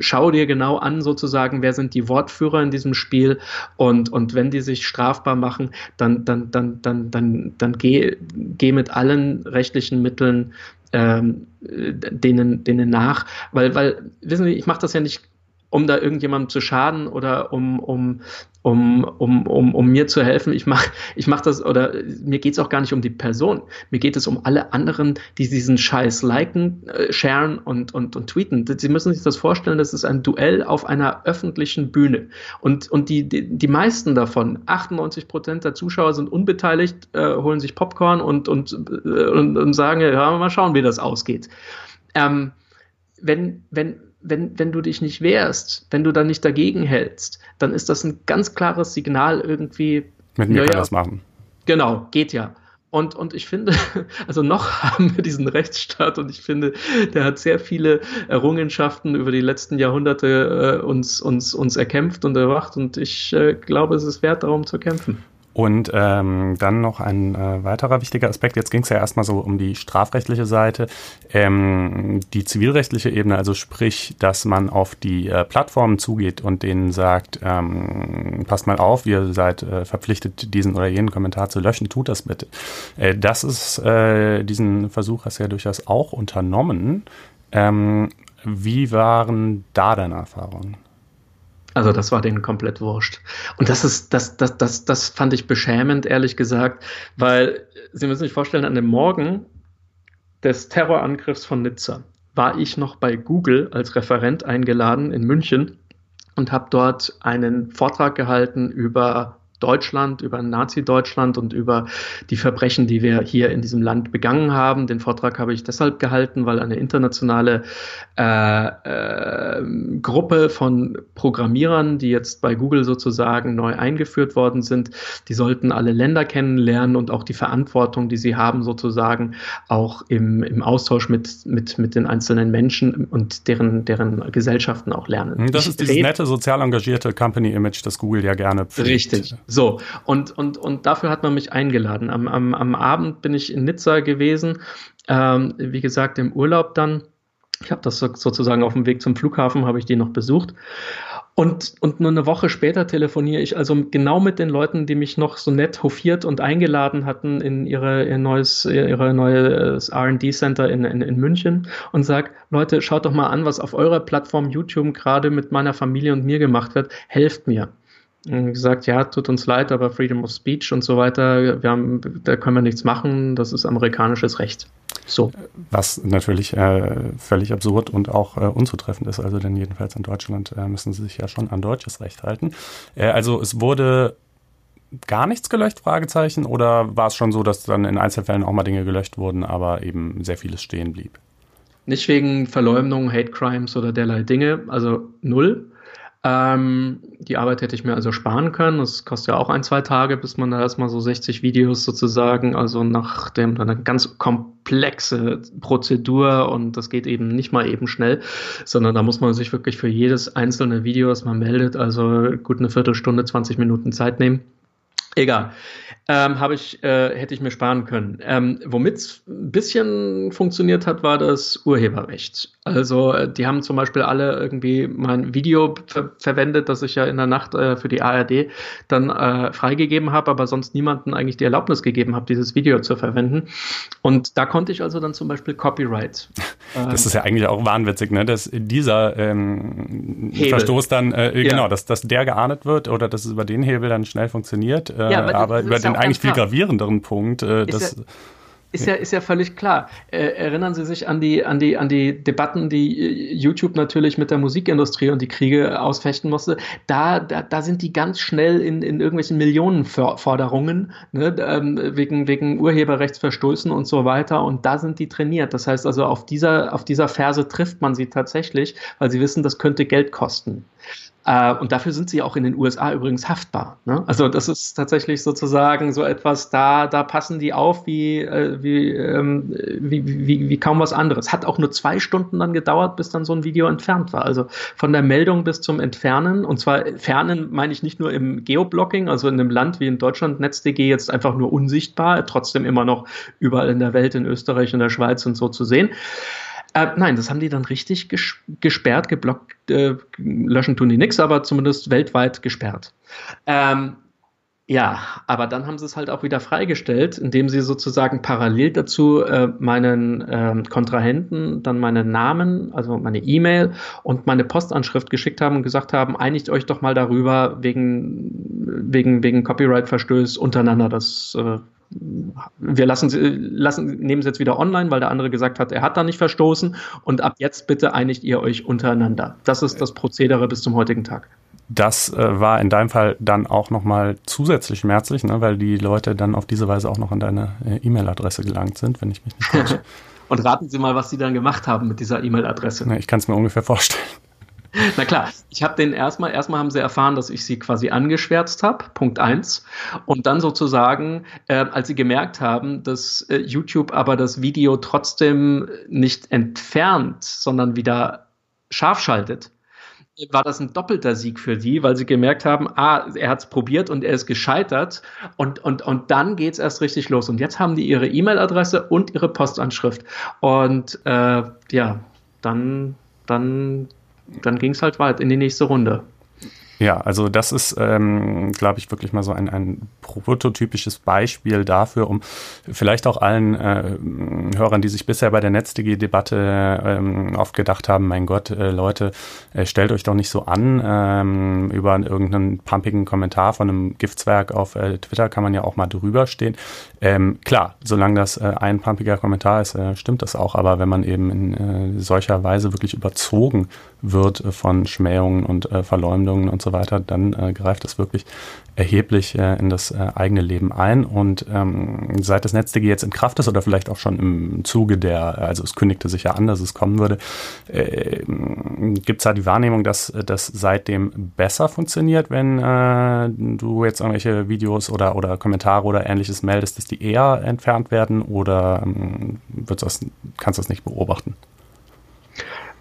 schau dir genau an, sozusagen, wer sind die Wortführer in diesem Spiel und, und wenn die sich strafbar machen, dann, dann, dann, dann, dann, dann geh, geh mit allen rechtlichen Mitteln ähm, denen, denen nach, weil, weil, wissen Sie, ich mache das ja nicht um da irgendjemandem zu schaden oder um, um, um, um, um, um mir zu helfen. Ich mache ich mach das, oder mir geht es auch gar nicht um die Person. Mir geht es um alle anderen, die diesen Scheiß liken, äh, sharen und, und, und tweeten. Sie müssen sich das vorstellen, das ist ein Duell auf einer öffentlichen Bühne. Und, und die, die, die meisten davon, 98 Prozent der Zuschauer sind unbeteiligt, äh, holen sich Popcorn und, und, äh, und, und sagen, ja, mal schauen, wie das ausgeht. Ähm, wenn, wenn, wenn, wenn du dich nicht wehrst, wenn du dann nicht dagegen hältst, dann ist das ein ganz klares Signal irgendwie. Mit mir ja, kann das machen. Genau, geht ja. Und, und ich finde, also noch haben wir diesen Rechtsstaat und ich finde, der hat sehr viele Errungenschaften über die letzten Jahrhunderte äh, uns, uns, uns erkämpft und erwacht und ich äh, glaube, es ist wert, darum zu kämpfen. Und ähm, dann noch ein äh, weiterer wichtiger Aspekt. Jetzt ging es ja erstmal so um die strafrechtliche Seite. Ähm, die zivilrechtliche Ebene, also sprich, dass man auf die äh, Plattformen zugeht und denen sagt, ähm, passt mal auf, ihr seid äh, verpflichtet, diesen oder jenen Kommentar zu löschen, tut das bitte. Äh, das ist, äh, diesen Versuch hast du ja durchaus auch unternommen. Ähm, wie waren da deine Erfahrungen? Also das war denen komplett wurscht. Und das ist, das, das, das, das fand ich beschämend, ehrlich gesagt, weil Sie müssen sich vorstellen, an dem Morgen des Terrorangriffs von Nizza war ich noch bei Google als Referent eingeladen in München und habe dort einen Vortrag gehalten über Deutschland, über Nazi-Deutschland und über die Verbrechen, die wir hier in diesem Land begangen haben. Den Vortrag habe ich deshalb gehalten, weil eine internationale äh, äh, Gruppe von Programmierern, die jetzt bei Google sozusagen neu eingeführt worden sind, die sollten alle Länder kennenlernen und auch die Verantwortung, die sie haben, sozusagen auch im, im Austausch mit, mit, mit den einzelnen Menschen und deren, deren Gesellschaften auch lernen. Das ich ist dieses nette, sozial engagierte Company-Image, das Google ja gerne pflegt. Richtig. So, und, und, und dafür hat man mich eingeladen. Am, am, am Abend bin ich in Nizza gewesen, ähm, wie gesagt, im Urlaub dann. Ich habe das sozusagen auf dem Weg zum Flughafen, habe ich die noch besucht. Und, und nur eine Woche später telefoniere ich also genau mit den Leuten, die mich noch so nett hofiert und eingeladen hatten in ihre, ihr neues, ihre neues R&D-Center in, in, in München und sage, Leute, schaut doch mal an, was auf eurer Plattform YouTube gerade mit meiner Familie und mir gemacht wird. Helft mir gesagt, ja, tut uns leid, aber Freedom of Speech und so weiter, wir haben, da können wir nichts machen, das ist amerikanisches Recht. So. Was natürlich äh, völlig absurd und auch äh, unzutreffend ist. Also denn jedenfalls in Deutschland äh, müssen sie sich ja schon an deutsches Recht halten. Äh, also es wurde gar nichts gelöscht, Fragezeichen, oder war es schon so, dass dann in Einzelfällen auch mal Dinge gelöscht wurden, aber eben sehr vieles stehen blieb? Nicht wegen Verleumdung, Hate Crimes oder derlei Dinge, also null. Ähm, die Arbeit hätte ich mir also sparen können. Das kostet ja auch ein, zwei Tage, bis man da erstmal so 60 Videos sozusagen, also nach dem eine ganz komplexe Prozedur und das geht eben nicht mal eben schnell, sondern da muss man sich wirklich für jedes einzelne Video, das man meldet, also gut eine Viertelstunde, 20 Minuten Zeit nehmen. Egal ähm, habe ich, äh, hätte ich mir sparen können. Ähm, Womit es ein bisschen funktioniert hat, war das Urheberrecht. Also äh, die haben zum Beispiel alle irgendwie mein Video ver verwendet, das ich ja in der Nacht äh, für die ARD dann äh, freigegeben habe, aber sonst niemanden eigentlich die Erlaubnis gegeben habe, dieses Video zu verwenden. Und da konnte ich also dann zum Beispiel Copyright. das ist ja eigentlich auch wahnwitzig, ne? dass dieser ähm, Verstoß dann, äh, ja. genau, dass, dass der geahndet wird oder dass es über den Hebel dann schnell funktioniert, äh, ja, aber, aber über den einen eigentlich viel gravierenderen Punkt. Äh, dass, ist ja, ist ja völlig klar. Äh, erinnern Sie sich an die, an, die, an die Debatten, die äh, YouTube natürlich mit der Musikindustrie und die Kriege ausfechten musste. Da, da, da sind die ganz schnell in, in irgendwelchen Millionenforderungen ne, ähm, wegen, wegen Urheberrechtsverstößen und so weiter. Und da sind die trainiert. Das heißt also, auf dieser, auf dieser Verse trifft man sie tatsächlich, weil sie wissen, das könnte Geld kosten. Äh, und dafür sind sie auch in den USA übrigens haftbar. Ne? Also das ist tatsächlich sozusagen so etwas, da, da passen die auf wie, äh, wie, ähm, wie, wie, wie kaum was anderes. Hat auch nur zwei Stunden dann gedauert, bis dann so ein Video entfernt war. Also von der Meldung bis zum Entfernen. Und zwar Entfernen meine ich nicht nur im Geoblocking, also in einem Land wie in Deutschland, NetzDG jetzt einfach nur unsichtbar, trotzdem immer noch überall in der Welt, in Österreich, in der Schweiz und so zu sehen. Äh, nein, das haben die dann richtig ges gesperrt, geblockt. Äh, löschen tun die nichts, aber zumindest weltweit gesperrt. Ähm, ja, aber dann haben sie es halt auch wieder freigestellt, indem sie sozusagen parallel dazu äh, meinen ähm, Kontrahenten dann meinen Namen, also meine E-Mail und meine Postanschrift geschickt haben und gesagt haben, einigt euch doch mal darüber wegen, wegen, wegen Copyright-Verstöß untereinander. Das äh, wir lassen, lassen, nehmen es jetzt wieder online, weil der andere gesagt hat, er hat da nicht verstoßen. Und ab jetzt bitte einigt ihr euch untereinander. Das ist das Prozedere bis zum heutigen Tag. Das äh, war in deinem Fall dann auch nochmal zusätzlich schmerzlich, ne, weil die Leute dann auf diese Weise auch noch an deine äh, E-Mail-Adresse gelangt sind, wenn ich mich nicht täusche. Und raten Sie mal, was Sie dann gemacht haben mit dieser E-Mail-Adresse. Ich kann es mir ungefähr vorstellen. Na klar, ich habe den erstmal, erstmal haben sie erfahren, dass ich sie quasi angeschwärzt habe, Punkt eins. Und dann sozusagen, äh, als sie gemerkt haben, dass äh, YouTube aber das Video trotzdem nicht entfernt, sondern wieder scharf schaltet, war das ein doppelter Sieg für die, weil sie gemerkt haben, ah, er hat es probiert und er ist gescheitert und, und, und dann geht es erst richtig los. Und jetzt haben die ihre E-Mail-Adresse und ihre Postanschrift. Und äh, ja, dann, dann dann ging es halt weit in die nächste Runde. Ja, also das ist, ähm, glaube ich, wirklich mal so ein, ein prototypisches Beispiel dafür, um vielleicht auch allen äh, Hörern, die sich bisher bei der NetzDG-Debatte ähm, oft gedacht haben, mein Gott, äh, Leute, äh, stellt euch doch nicht so an. Ähm, über irgendeinen pumpigen Kommentar von einem Giftswerk auf äh, Twitter kann man ja auch mal drüber stehen. Ähm, klar, solange das äh, ein pumpiger Kommentar ist, äh, stimmt das auch. Aber wenn man eben in äh, solcher Weise wirklich überzogen wird äh, von Schmähungen und äh, Verleumdungen und so weiter, dann äh, greift das wirklich erheblich in das eigene Leben ein. Und ähm, seit das NetzDG jetzt in Kraft ist oder vielleicht auch schon im Zuge der, also es kündigte sich ja an, dass es kommen würde, äh, gibt es da die Wahrnehmung, dass das seitdem besser funktioniert, wenn du jetzt irgendwelche Videos oder, oder Kommentare oder ähnliches meldest, dass die eher entfernt werden oder ähm, das, kannst du das nicht beobachten?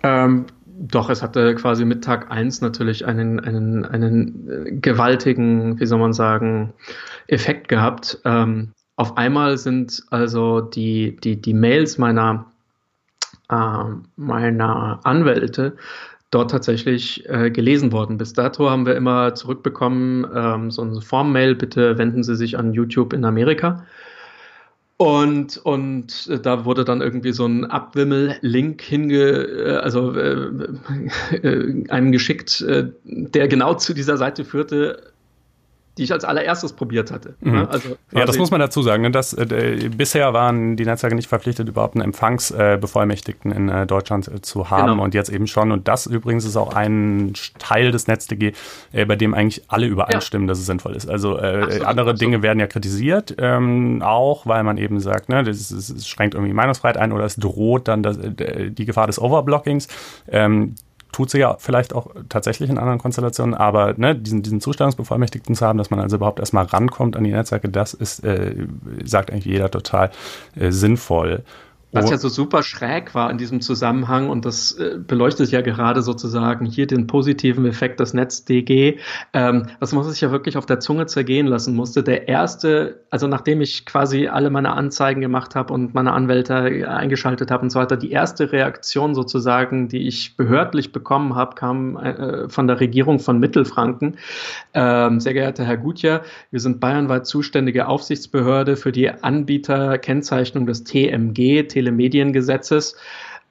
Ähm, doch, es hatte quasi mit Tag 1 natürlich einen, einen, einen äh, gewaltigen, wie soll man sagen, Effekt gehabt. Ähm, auf einmal sind also die, die, die Mails meiner, äh, meiner Anwälte dort tatsächlich äh, gelesen worden. Bis dato haben wir immer zurückbekommen, ähm, so eine Formmail, bitte wenden Sie sich an YouTube in Amerika. Und, und äh, da wurde dann irgendwie so ein Abwimmel-Link hinge, äh, also äh, äh, einem geschickt, der genau zu dieser Seite führte, die ich als allererstes probiert hatte. Mhm. Ne? Also ja, das muss man dazu sagen. Ne? Das, äh, bisher waren die Netzwerke nicht verpflichtet, überhaupt einen Empfangsbevollmächtigten äh, in äh, Deutschland äh, zu haben genau. und jetzt eben schon. Und das übrigens ist auch ein Teil des NetzDG, äh, bei dem eigentlich alle übereinstimmen, ja. dass es sinnvoll ist. Also äh, absolut, andere absolut. Dinge werden ja kritisiert, ähm, auch weil man eben sagt, ne, das, das schränkt irgendwie Meinungsfreiheit ein oder es droht dann das, die Gefahr des Overblockings. Ähm, tut sie ja vielleicht auch tatsächlich in anderen Konstellationen, aber ne, diesen, diesen Zustellungsbevollmächtigten zu haben, dass man also überhaupt erstmal rankommt an die Netzwerke, das ist, äh, sagt eigentlich jeder total äh, sinnvoll. Was ja so super schräg war in diesem Zusammenhang, und das äh, beleuchtet ja gerade sozusagen hier den positiven Effekt des NetzDG, ähm, was man sich ja wirklich auf der Zunge zergehen lassen musste. Der erste, also nachdem ich quasi alle meine Anzeigen gemacht habe und meine Anwälte eingeschaltet habe und so weiter, die erste Reaktion sozusagen, die ich behördlich bekommen habe, kam äh, von der Regierung von Mittelfranken. Ähm, sehr geehrter Herr Gutjahr, wir sind bayernweit zuständige Aufsichtsbehörde für die Anbieterkennzeichnung des TMG, Telemediengesetzes.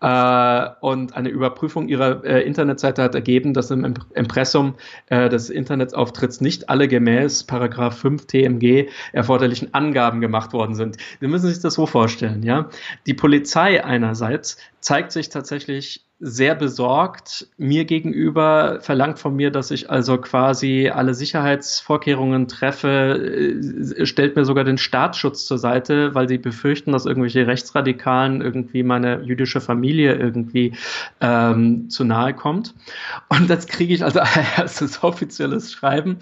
Äh, und eine Überprüfung ihrer äh, Internetseite hat ergeben, dass im Impressum äh, des Internetauftritts nicht alle gemäß Paragraph 5 TMG erforderlichen Angaben gemacht worden sind. Sie müssen sich das so vorstellen, ja. Die Polizei einerseits zeigt sich tatsächlich sehr besorgt mir gegenüber, verlangt von mir, dass ich also quasi alle Sicherheitsvorkehrungen treffe, äh, stellt mir sogar den Staatsschutz zur Seite, weil sie befürchten, dass irgendwelche Rechtsradikalen irgendwie meine jüdische Familie irgendwie ähm, zu nahe kommt. Und das kriege ich also als erstes offizielles Schreiben,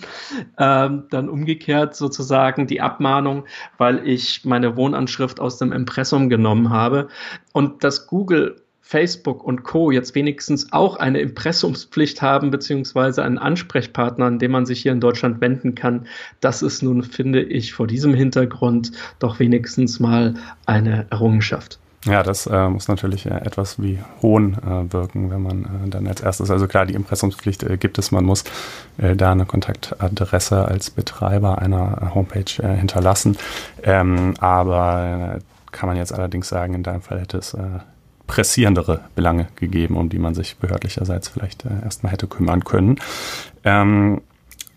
ähm, dann umgekehrt sozusagen die Abmahnung, weil ich meine Wohnanschrift aus dem Impressum genommen habe. Und das Google Facebook und Co. jetzt wenigstens auch eine Impressumspflicht haben, beziehungsweise einen Ansprechpartner, an den man sich hier in Deutschland wenden kann, das ist nun, finde ich, vor diesem Hintergrund doch wenigstens mal eine Errungenschaft. Ja, das äh, muss natürlich äh, etwas wie Hohn äh, wirken, wenn man äh, dann als erstes, also klar, die Impressumspflicht äh, gibt es, man muss äh, da eine Kontaktadresse als Betreiber einer Homepage hinterlassen. Ähm, aber kann man jetzt allerdings sagen, in deinem Fall hätte es pressierendere Belange gegeben, um die man sich behördlicherseits vielleicht äh, erstmal hätte kümmern können. Ähm,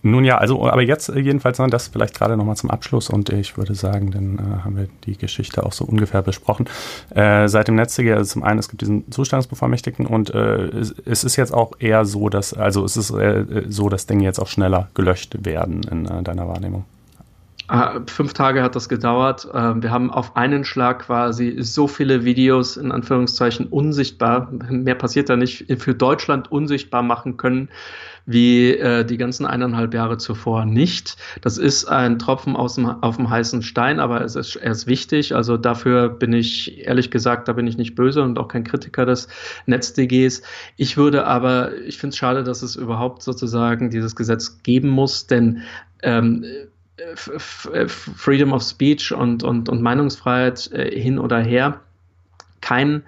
nun ja, also, aber jetzt jedenfalls noch das vielleicht gerade nochmal zum Abschluss und ich würde sagen, dann äh, haben wir die Geschichte auch so ungefähr besprochen. Äh, seit dem Netzige, also zum einen, es gibt diesen Zustandsbevollmächtigten und äh, es, ist jetzt auch eher so, dass, also es ist äh, so, dass Dinge jetzt auch schneller gelöscht werden in äh, deiner Wahrnehmung. Ah, fünf Tage hat das gedauert. Ähm, wir haben auf einen Schlag quasi so viele Videos in Anführungszeichen unsichtbar, mehr passiert da nicht, für Deutschland unsichtbar machen können, wie äh, die ganzen eineinhalb Jahre zuvor nicht. Das ist ein Tropfen aus dem, auf dem heißen Stein, aber es ist, er ist wichtig. Also dafür bin ich, ehrlich gesagt, da bin ich nicht böse und auch kein Kritiker des NetzDGs. Ich würde aber, ich finde es schade, dass es überhaupt sozusagen dieses Gesetz geben muss, denn ähm, Freedom of Speech und, und, und Meinungsfreiheit äh, hin oder her. Kein,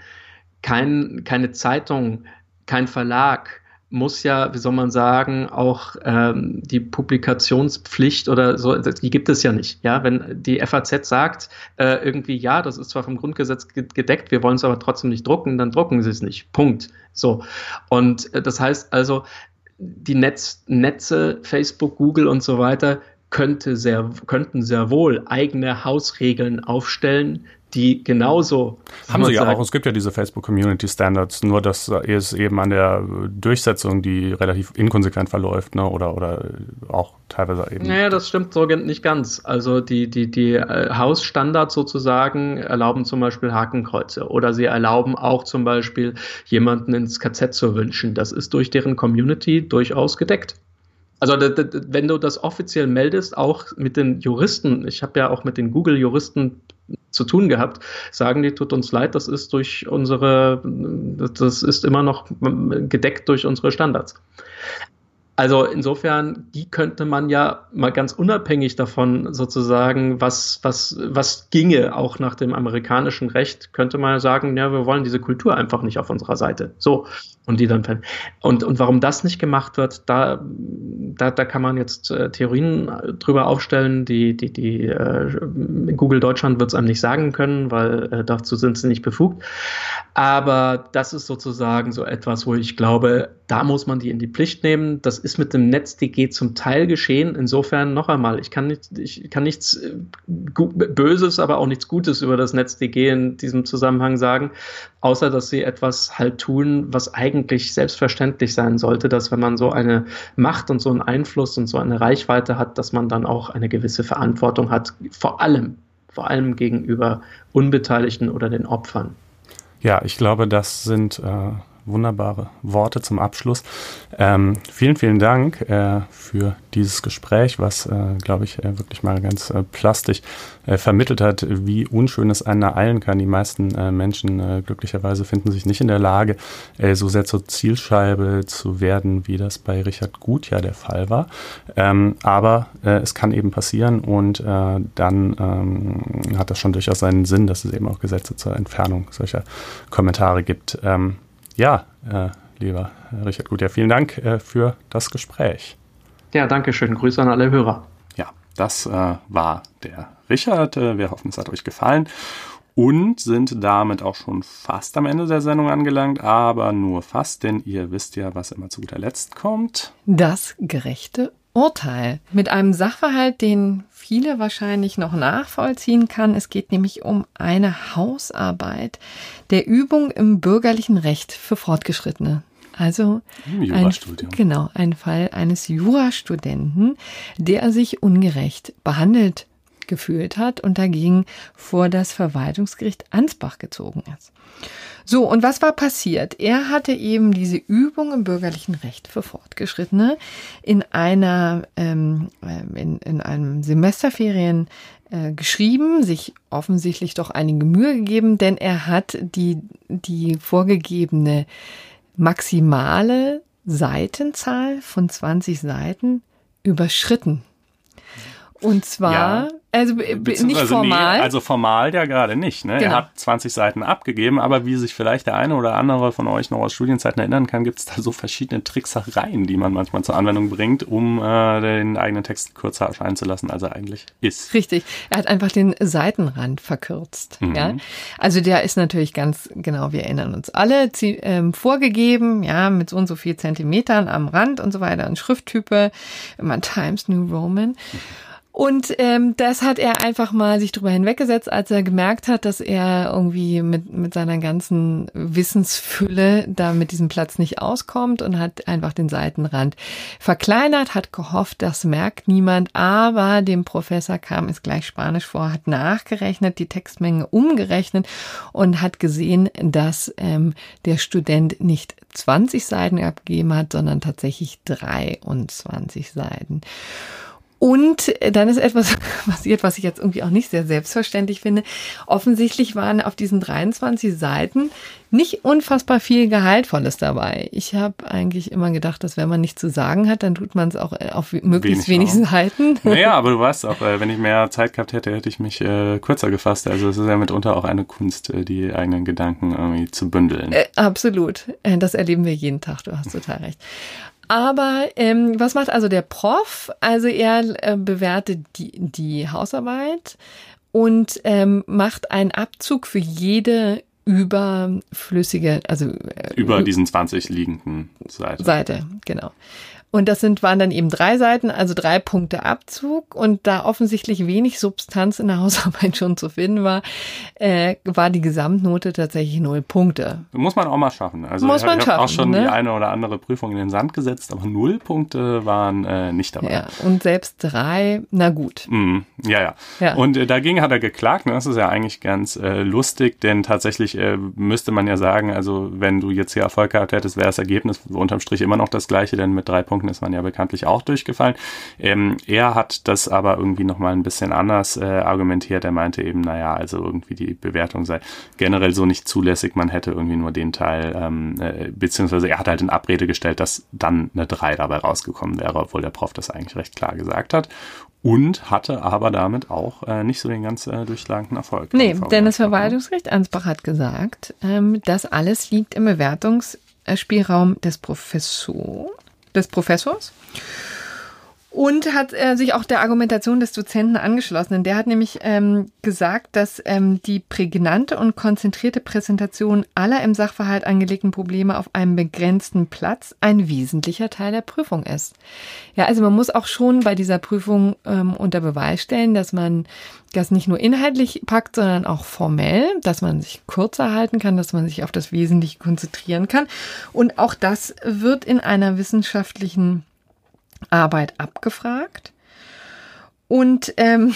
kein, keine Zeitung, kein Verlag muss ja, wie soll man sagen, auch ähm, die Publikationspflicht oder so, die gibt es ja nicht. Ja, wenn die FAZ sagt, äh, irgendwie, ja, das ist zwar vom Grundgesetz gedeckt, wir wollen es aber trotzdem nicht drucken, dann drucken sie es nicht. Punkt. So. Und äh, das heißt also, die Netz, Netze, Facebook, Google und so weiter könnte sehr, könnten sehr wohl eigene Hausregeln aufstellen, die genauso. Haben sie ja auch. Es gibt ja diese Facebook Community Standards, nur dass es eben an der Durchsetzung, die relativ inkonsequent verläuft, ne? oder, oder auch teilweise eben. Naja, das stimmt so nicht ganz. Also die, die, die äh, Hausstandards sozusagen erlauben zum Beispiel Hakenkreuze oder sie erlauben auch zum Beispiel jemanden ins KZ zu wünschen. Das ist durch deren Community durchaus gedeckt. Also wenn du das offiziell meldest, auch mit den Juristen, ich habe ja auch mit den Google-Juristen zu tun gehabt, sagen die, tut uns leid, das ist durch unsere, das ist immer noch gedeckt durch unsere Standards. Also insofern, die könnte man ja mal ganz unabhängig davon sozusagen, was, was, was ginge, auch nach dem amerikanischen Recht, könnte man sagen, ja, wir wollen diese Kultur einfach nicht auf unserer Seite. So. Und die dann, und, und warum das nicht gemacht wird, da, da, da kann man jetzt äh, Theorien drüber aufstellen, die, die, die äh, Google Deutschland wird es einem nicht sagen können, weil äh, dazu sind sie nicht befugt. Aber das ist sozusagen so etwas, wo ich glaube, da muss man die in die Pflicht nehmen. Das ist mit dem NetzDG zum Teil geschehen. Insofern noch einmal, ich kann, nicht, ich kann nichts äh, Böses, aber auch nichts Gutes über das NetzDG in diesem Zusammenhang sagen, außer dass sie etwas halt tun, was eigentlich selbstverständlich sein sollte, dass wenn man so eine Macht und so einen Einfluss und so eine Reichweite hat, dass man dann auch eine gewisse Verantwortung hat, vor allem, vor allem gegenüber Unbeteiligten oder den Opfern. Ja, ich glaube, das sind äh wunderbare Worte zum Abschluss. Ähm, vielen, vielen Dank äh, für dieses Gespräch, was, äh, glaube ich, äh, wirklich mal ganz äh, plastisch äh, vermittelt hat, wie unschön es einen ereilen kann. Die meisten äh, Menschen glücklicherweise finden sich nicht in der Lage, so sehr zur Zielscheibe zu werden, wie das bei Richard Gut ja der Fall war. Ähm, aber es kann eben passieren und dann ähm, hat das schon durchaus seinen Sinn, dass es eben auch Gesetze zur Entfernung solcher Kommentare gibt. Ähm, ja, äh, lieber Richard Gut, ja, vielen Dank äh, für das Gespräch. Ja, danke schön. Grüße an alle Hörer. Ja, das äh, war der Richard. Äh, wir hoffen, es hat euch gefallen und sind damit auch schon fast am Ende der Sendung angelangt, aber nur fast, denn ihr wisst ja, was immer zu guter Letzt kommt. Das gerechte Urteil mit einem Sachverhalt, den viele wahrscheinlich noch nachvollziehen kann. Es geht nämlich um eine Hausarbeit der Übung im bürgerlichen Recht für Fortgeschrittene. Also ein, genau, ein Fall eines Jurastudenten, der sich ungerecht behandelt gefühlt hat und dagegen vor das Verwaltungsgericht Ansbach gezogen ist. So, und was war passiert? Er hatte eben diese Übung im bürgerlichen Recht für Fortgeschrittene in einer, ähm, äh, in, in einem Semesterferien äh, geschrieben, sich offensichtlich doch einige Mühe gegeben, denn er hat die, die vorgegebene maximale Seitenzahl von 20 Seiten überschritten. Und zwar, ja, also nicht formal. Nee, also formal ja gerade nicht. Ne? Genau. Er hat 20 Seiten abgegeben, aber wie sich vielleicht der eine oder andere von euch noch aus Studienzeiten erinnern kann, gibt es da so verschiedene Tricksereien, die man manchmal zur Anwendung bringt, um äh, den eigenen Text kürzer erscheinen zu lassen, als er eigentlich ist. Richtig. Er hat einfach den Seitenrand verkürzt. Mhm. Ja? Also der ist natürlich ganz genau, wir erinnern uns alle, ähm, vorgegeben, ja, mit so und so viel Zentimetern am Rand und so weiter, und Schrifttype, immer Times New Roman. Mhm. Und ähm, das hat er einfach mal sich drüber hinweggesetzt, als er gemerkt hat, dass er irgendwie mit, mit seiner ganzen Wissensfülle da mit diesem Platz nicht auskommt und hat einfach den Seitenrand verkleinert, hat gehofft, das merkt niemand, aber dem Professor kam es gleich Spanisch vor, hat nachgerechnet, die Textmenge umgerechnet und hat gesehen, dass ähm, der Student nicht 20 Seiten abgegeben hat, sondern tatsächlich 23 Seiten. Und dann ist etwas passiert, was ich jetzt irgendwie auch nicht sehr selbstverständlich finde. Offensichtlich waren auf diesen 23 Seiten nicht unfassbar viel Gehaltvolles dabei. Ich habe eigentlich immer gedacht, dass wenn man nichts zu sagen hat, dann tut man es auch äh, auf möglichst wenig, wenig Seiten. Naja, aber du weißt auch, äh, wenn ich mehr Zeit gehabt hätte, hätte ich mich äh, kürzer gefasst. Also es ist ja mitunter auch eine Kunst, äh, die eigenen Gedanken irgendwie zu bündeln. Äh, absolut. Das erleben wir jeden Tag, du hast total recht. Aber ähm, was macht also der Prof? Also er äh, bewertet die, die Hausarbeit und ähm, macht einen Abzug für jede überflüssige, also äh, über diesen 20 liegenden Seite. Seite, genau. Und das sind, waren dann eben drei Seiten, also drei Punkte Abzug. Und da offensichtlich wenig Substanz in der Hausarbeit schon zu finden war, äh, war die Gesamtnote tatsächlich null Punkte. Muss man auch mal schaffen. Also Muss man ich habe auch schon ne? die eine oder andere Prüfung in den Sand gesetzt, aber null Punkte waren äh, nicht dabei. Ja, und selbst drei, na gut. Mm, ja, ja, ja. Und äh, dagegen hat er geklagt. Und das ist ja eigentlich ganz äh, lustig, denn tatsächlich äh, müsste man ja sagen, also wenn du jetzt hier Erfolg gehabt hättest, wäre das Ergebnis unterm Strich immer noch das gleiche, denn mit drei Punkten Punkten ist man ja bekanntlich auch durchgefallen. Ähm, er hat das aber irgendwie nochmal ein bisschen anders äh, argumentiert. Er meinte eben, naja, also irgendwie die Bewertung sei generell so nicht zulässig. Man hätte irgendwie nur den Teil, ähm, äh, beziehungsweise er hat halt in Abrede gestellt, dass dann eine 3 dabei rausgekommen wäre, obwohl der Prof das eigentlich recht klar gesagt hat und hatte aber damit auch äh, nicht so den ganz äh, durchschlagenden Erfolg. Nee, denn das Verwaltungsgericht Ansbach hat gesagt, ähm, das alles liegt im Bewertungsspielraum des Professors des Professors und hat äh, sich auch der Argumentation des Dozenten angeschlossen. Denn der hat nämlich ähm, gesagt, dass ähm, die prägnante und konzentrierte Präsentation aller im Sachverhalt angelegten Probleme auf einem begrenzten Platz ein wesentlicher Teil der Prüfung ist. Ja, also man muss auch schon bei dieser Prüfung ähm, unter Beweis stellen, dass man das nicht nur inhaltlich packt, sondern auch formell, dass man sich kürzer halten kann, dass man sich auf das Wesentliche konzentrieren kann. Und auch das wird in einer wissenschaftlichen Arbeit abgefragt. Und ähm,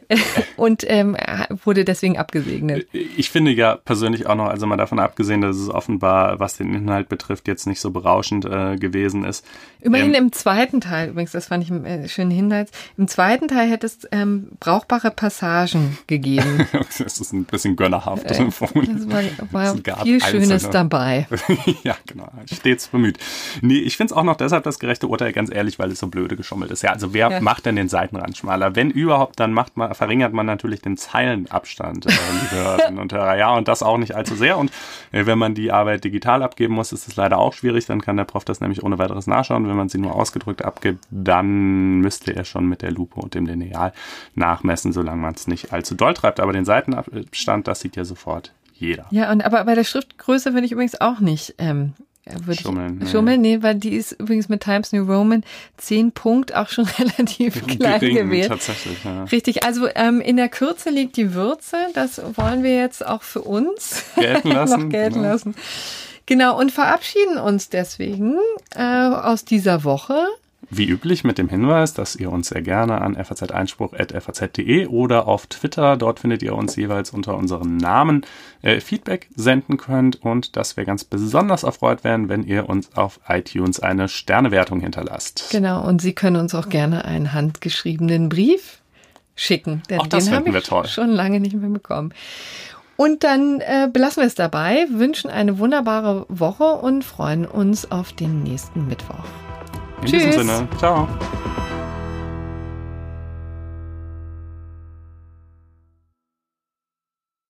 und ähm, wurde deswegen abgesegnet. Ich finde ja persönlich auch noch, also mal davon abgesehen, dass es offenbar, was den Inhalt betrifft, jetzt nicht so berauschend äh, gewesen ist. Immerhin ähm, im zweiten Teil, übrigens, das fand ich einen äh, schönen Hinweis, im zweiten Teil hätte es ähm, brauchbare Passagen gegeben. das ist ein bisschen gönnerhaft. Äh, das war, war viel Schönes dabei. ja, genau, stets bemüht. Nee, ich finde es auch noch deshalb das gerechte Urteil, ganz ehrlich, weil es so blöde geschummelt ist. Ja, also wer ja. macht denn den Seitenrand schmaler? Wenn überhaupt, dann macht man, verringert man natürlich den Zeilenabstand, äh, liebe Hörerinnen und Hörer. Ja, und das auch nicht allzu sehr. Und äh, wenn man die Arbeit digital abgeben muss, ist es leider auch schwierig. Dann kann der Prof das nämlich ohne weiteres nachschauen. Wenn man sie nur ausgedrückt abgibt, dann müsste er schon mit der Lupe und dem Lineal nachmessen, solange man es nicht allzu doll treibt. Aber den Seitenabstand, das sieht ja sofort jeder. Ja, und aber bei der Schriftgröße würde ich übrigens auch nicht ähm, würde schummeln. Ich, schummeln, nee, weil die ist übrigens mit Times New Roman 10 Punkt auch schon relativ klein Gering, gewählt. Tatsächlich, ja. Richtig, also ähm, in der Kürze liegt die Würze. Das wollen wir jetzt auch für uns gelten lassen. noch gelten genau. lassen. Genau, und verabschieden uns deswegen äh, aus dieser Woche wie üblich mit dem Hinweis, dass ihr uns sehr gerne an faz-einspruch.faz.de oder auf Twitter, dort findet ihr uns jeweils unter unserem Namen, äh, Feedback senden könnt und dass wir ganz besonders erfreut wären, wenn ihr uns auf iTunes eine Sternewertung hinterlasst. Genau, und Sie können uns auch gerne einen handgeschriebenen Brief schicken, denn auch das den habe ich toll. schon lange nicht mehr bekommen. Und dann äh, belassen wir es dabei, wünschen eine wunderbare Woche und freuen uns auf den nächsten Mittwoch. In Tschüss. diesem Sinne, ciao.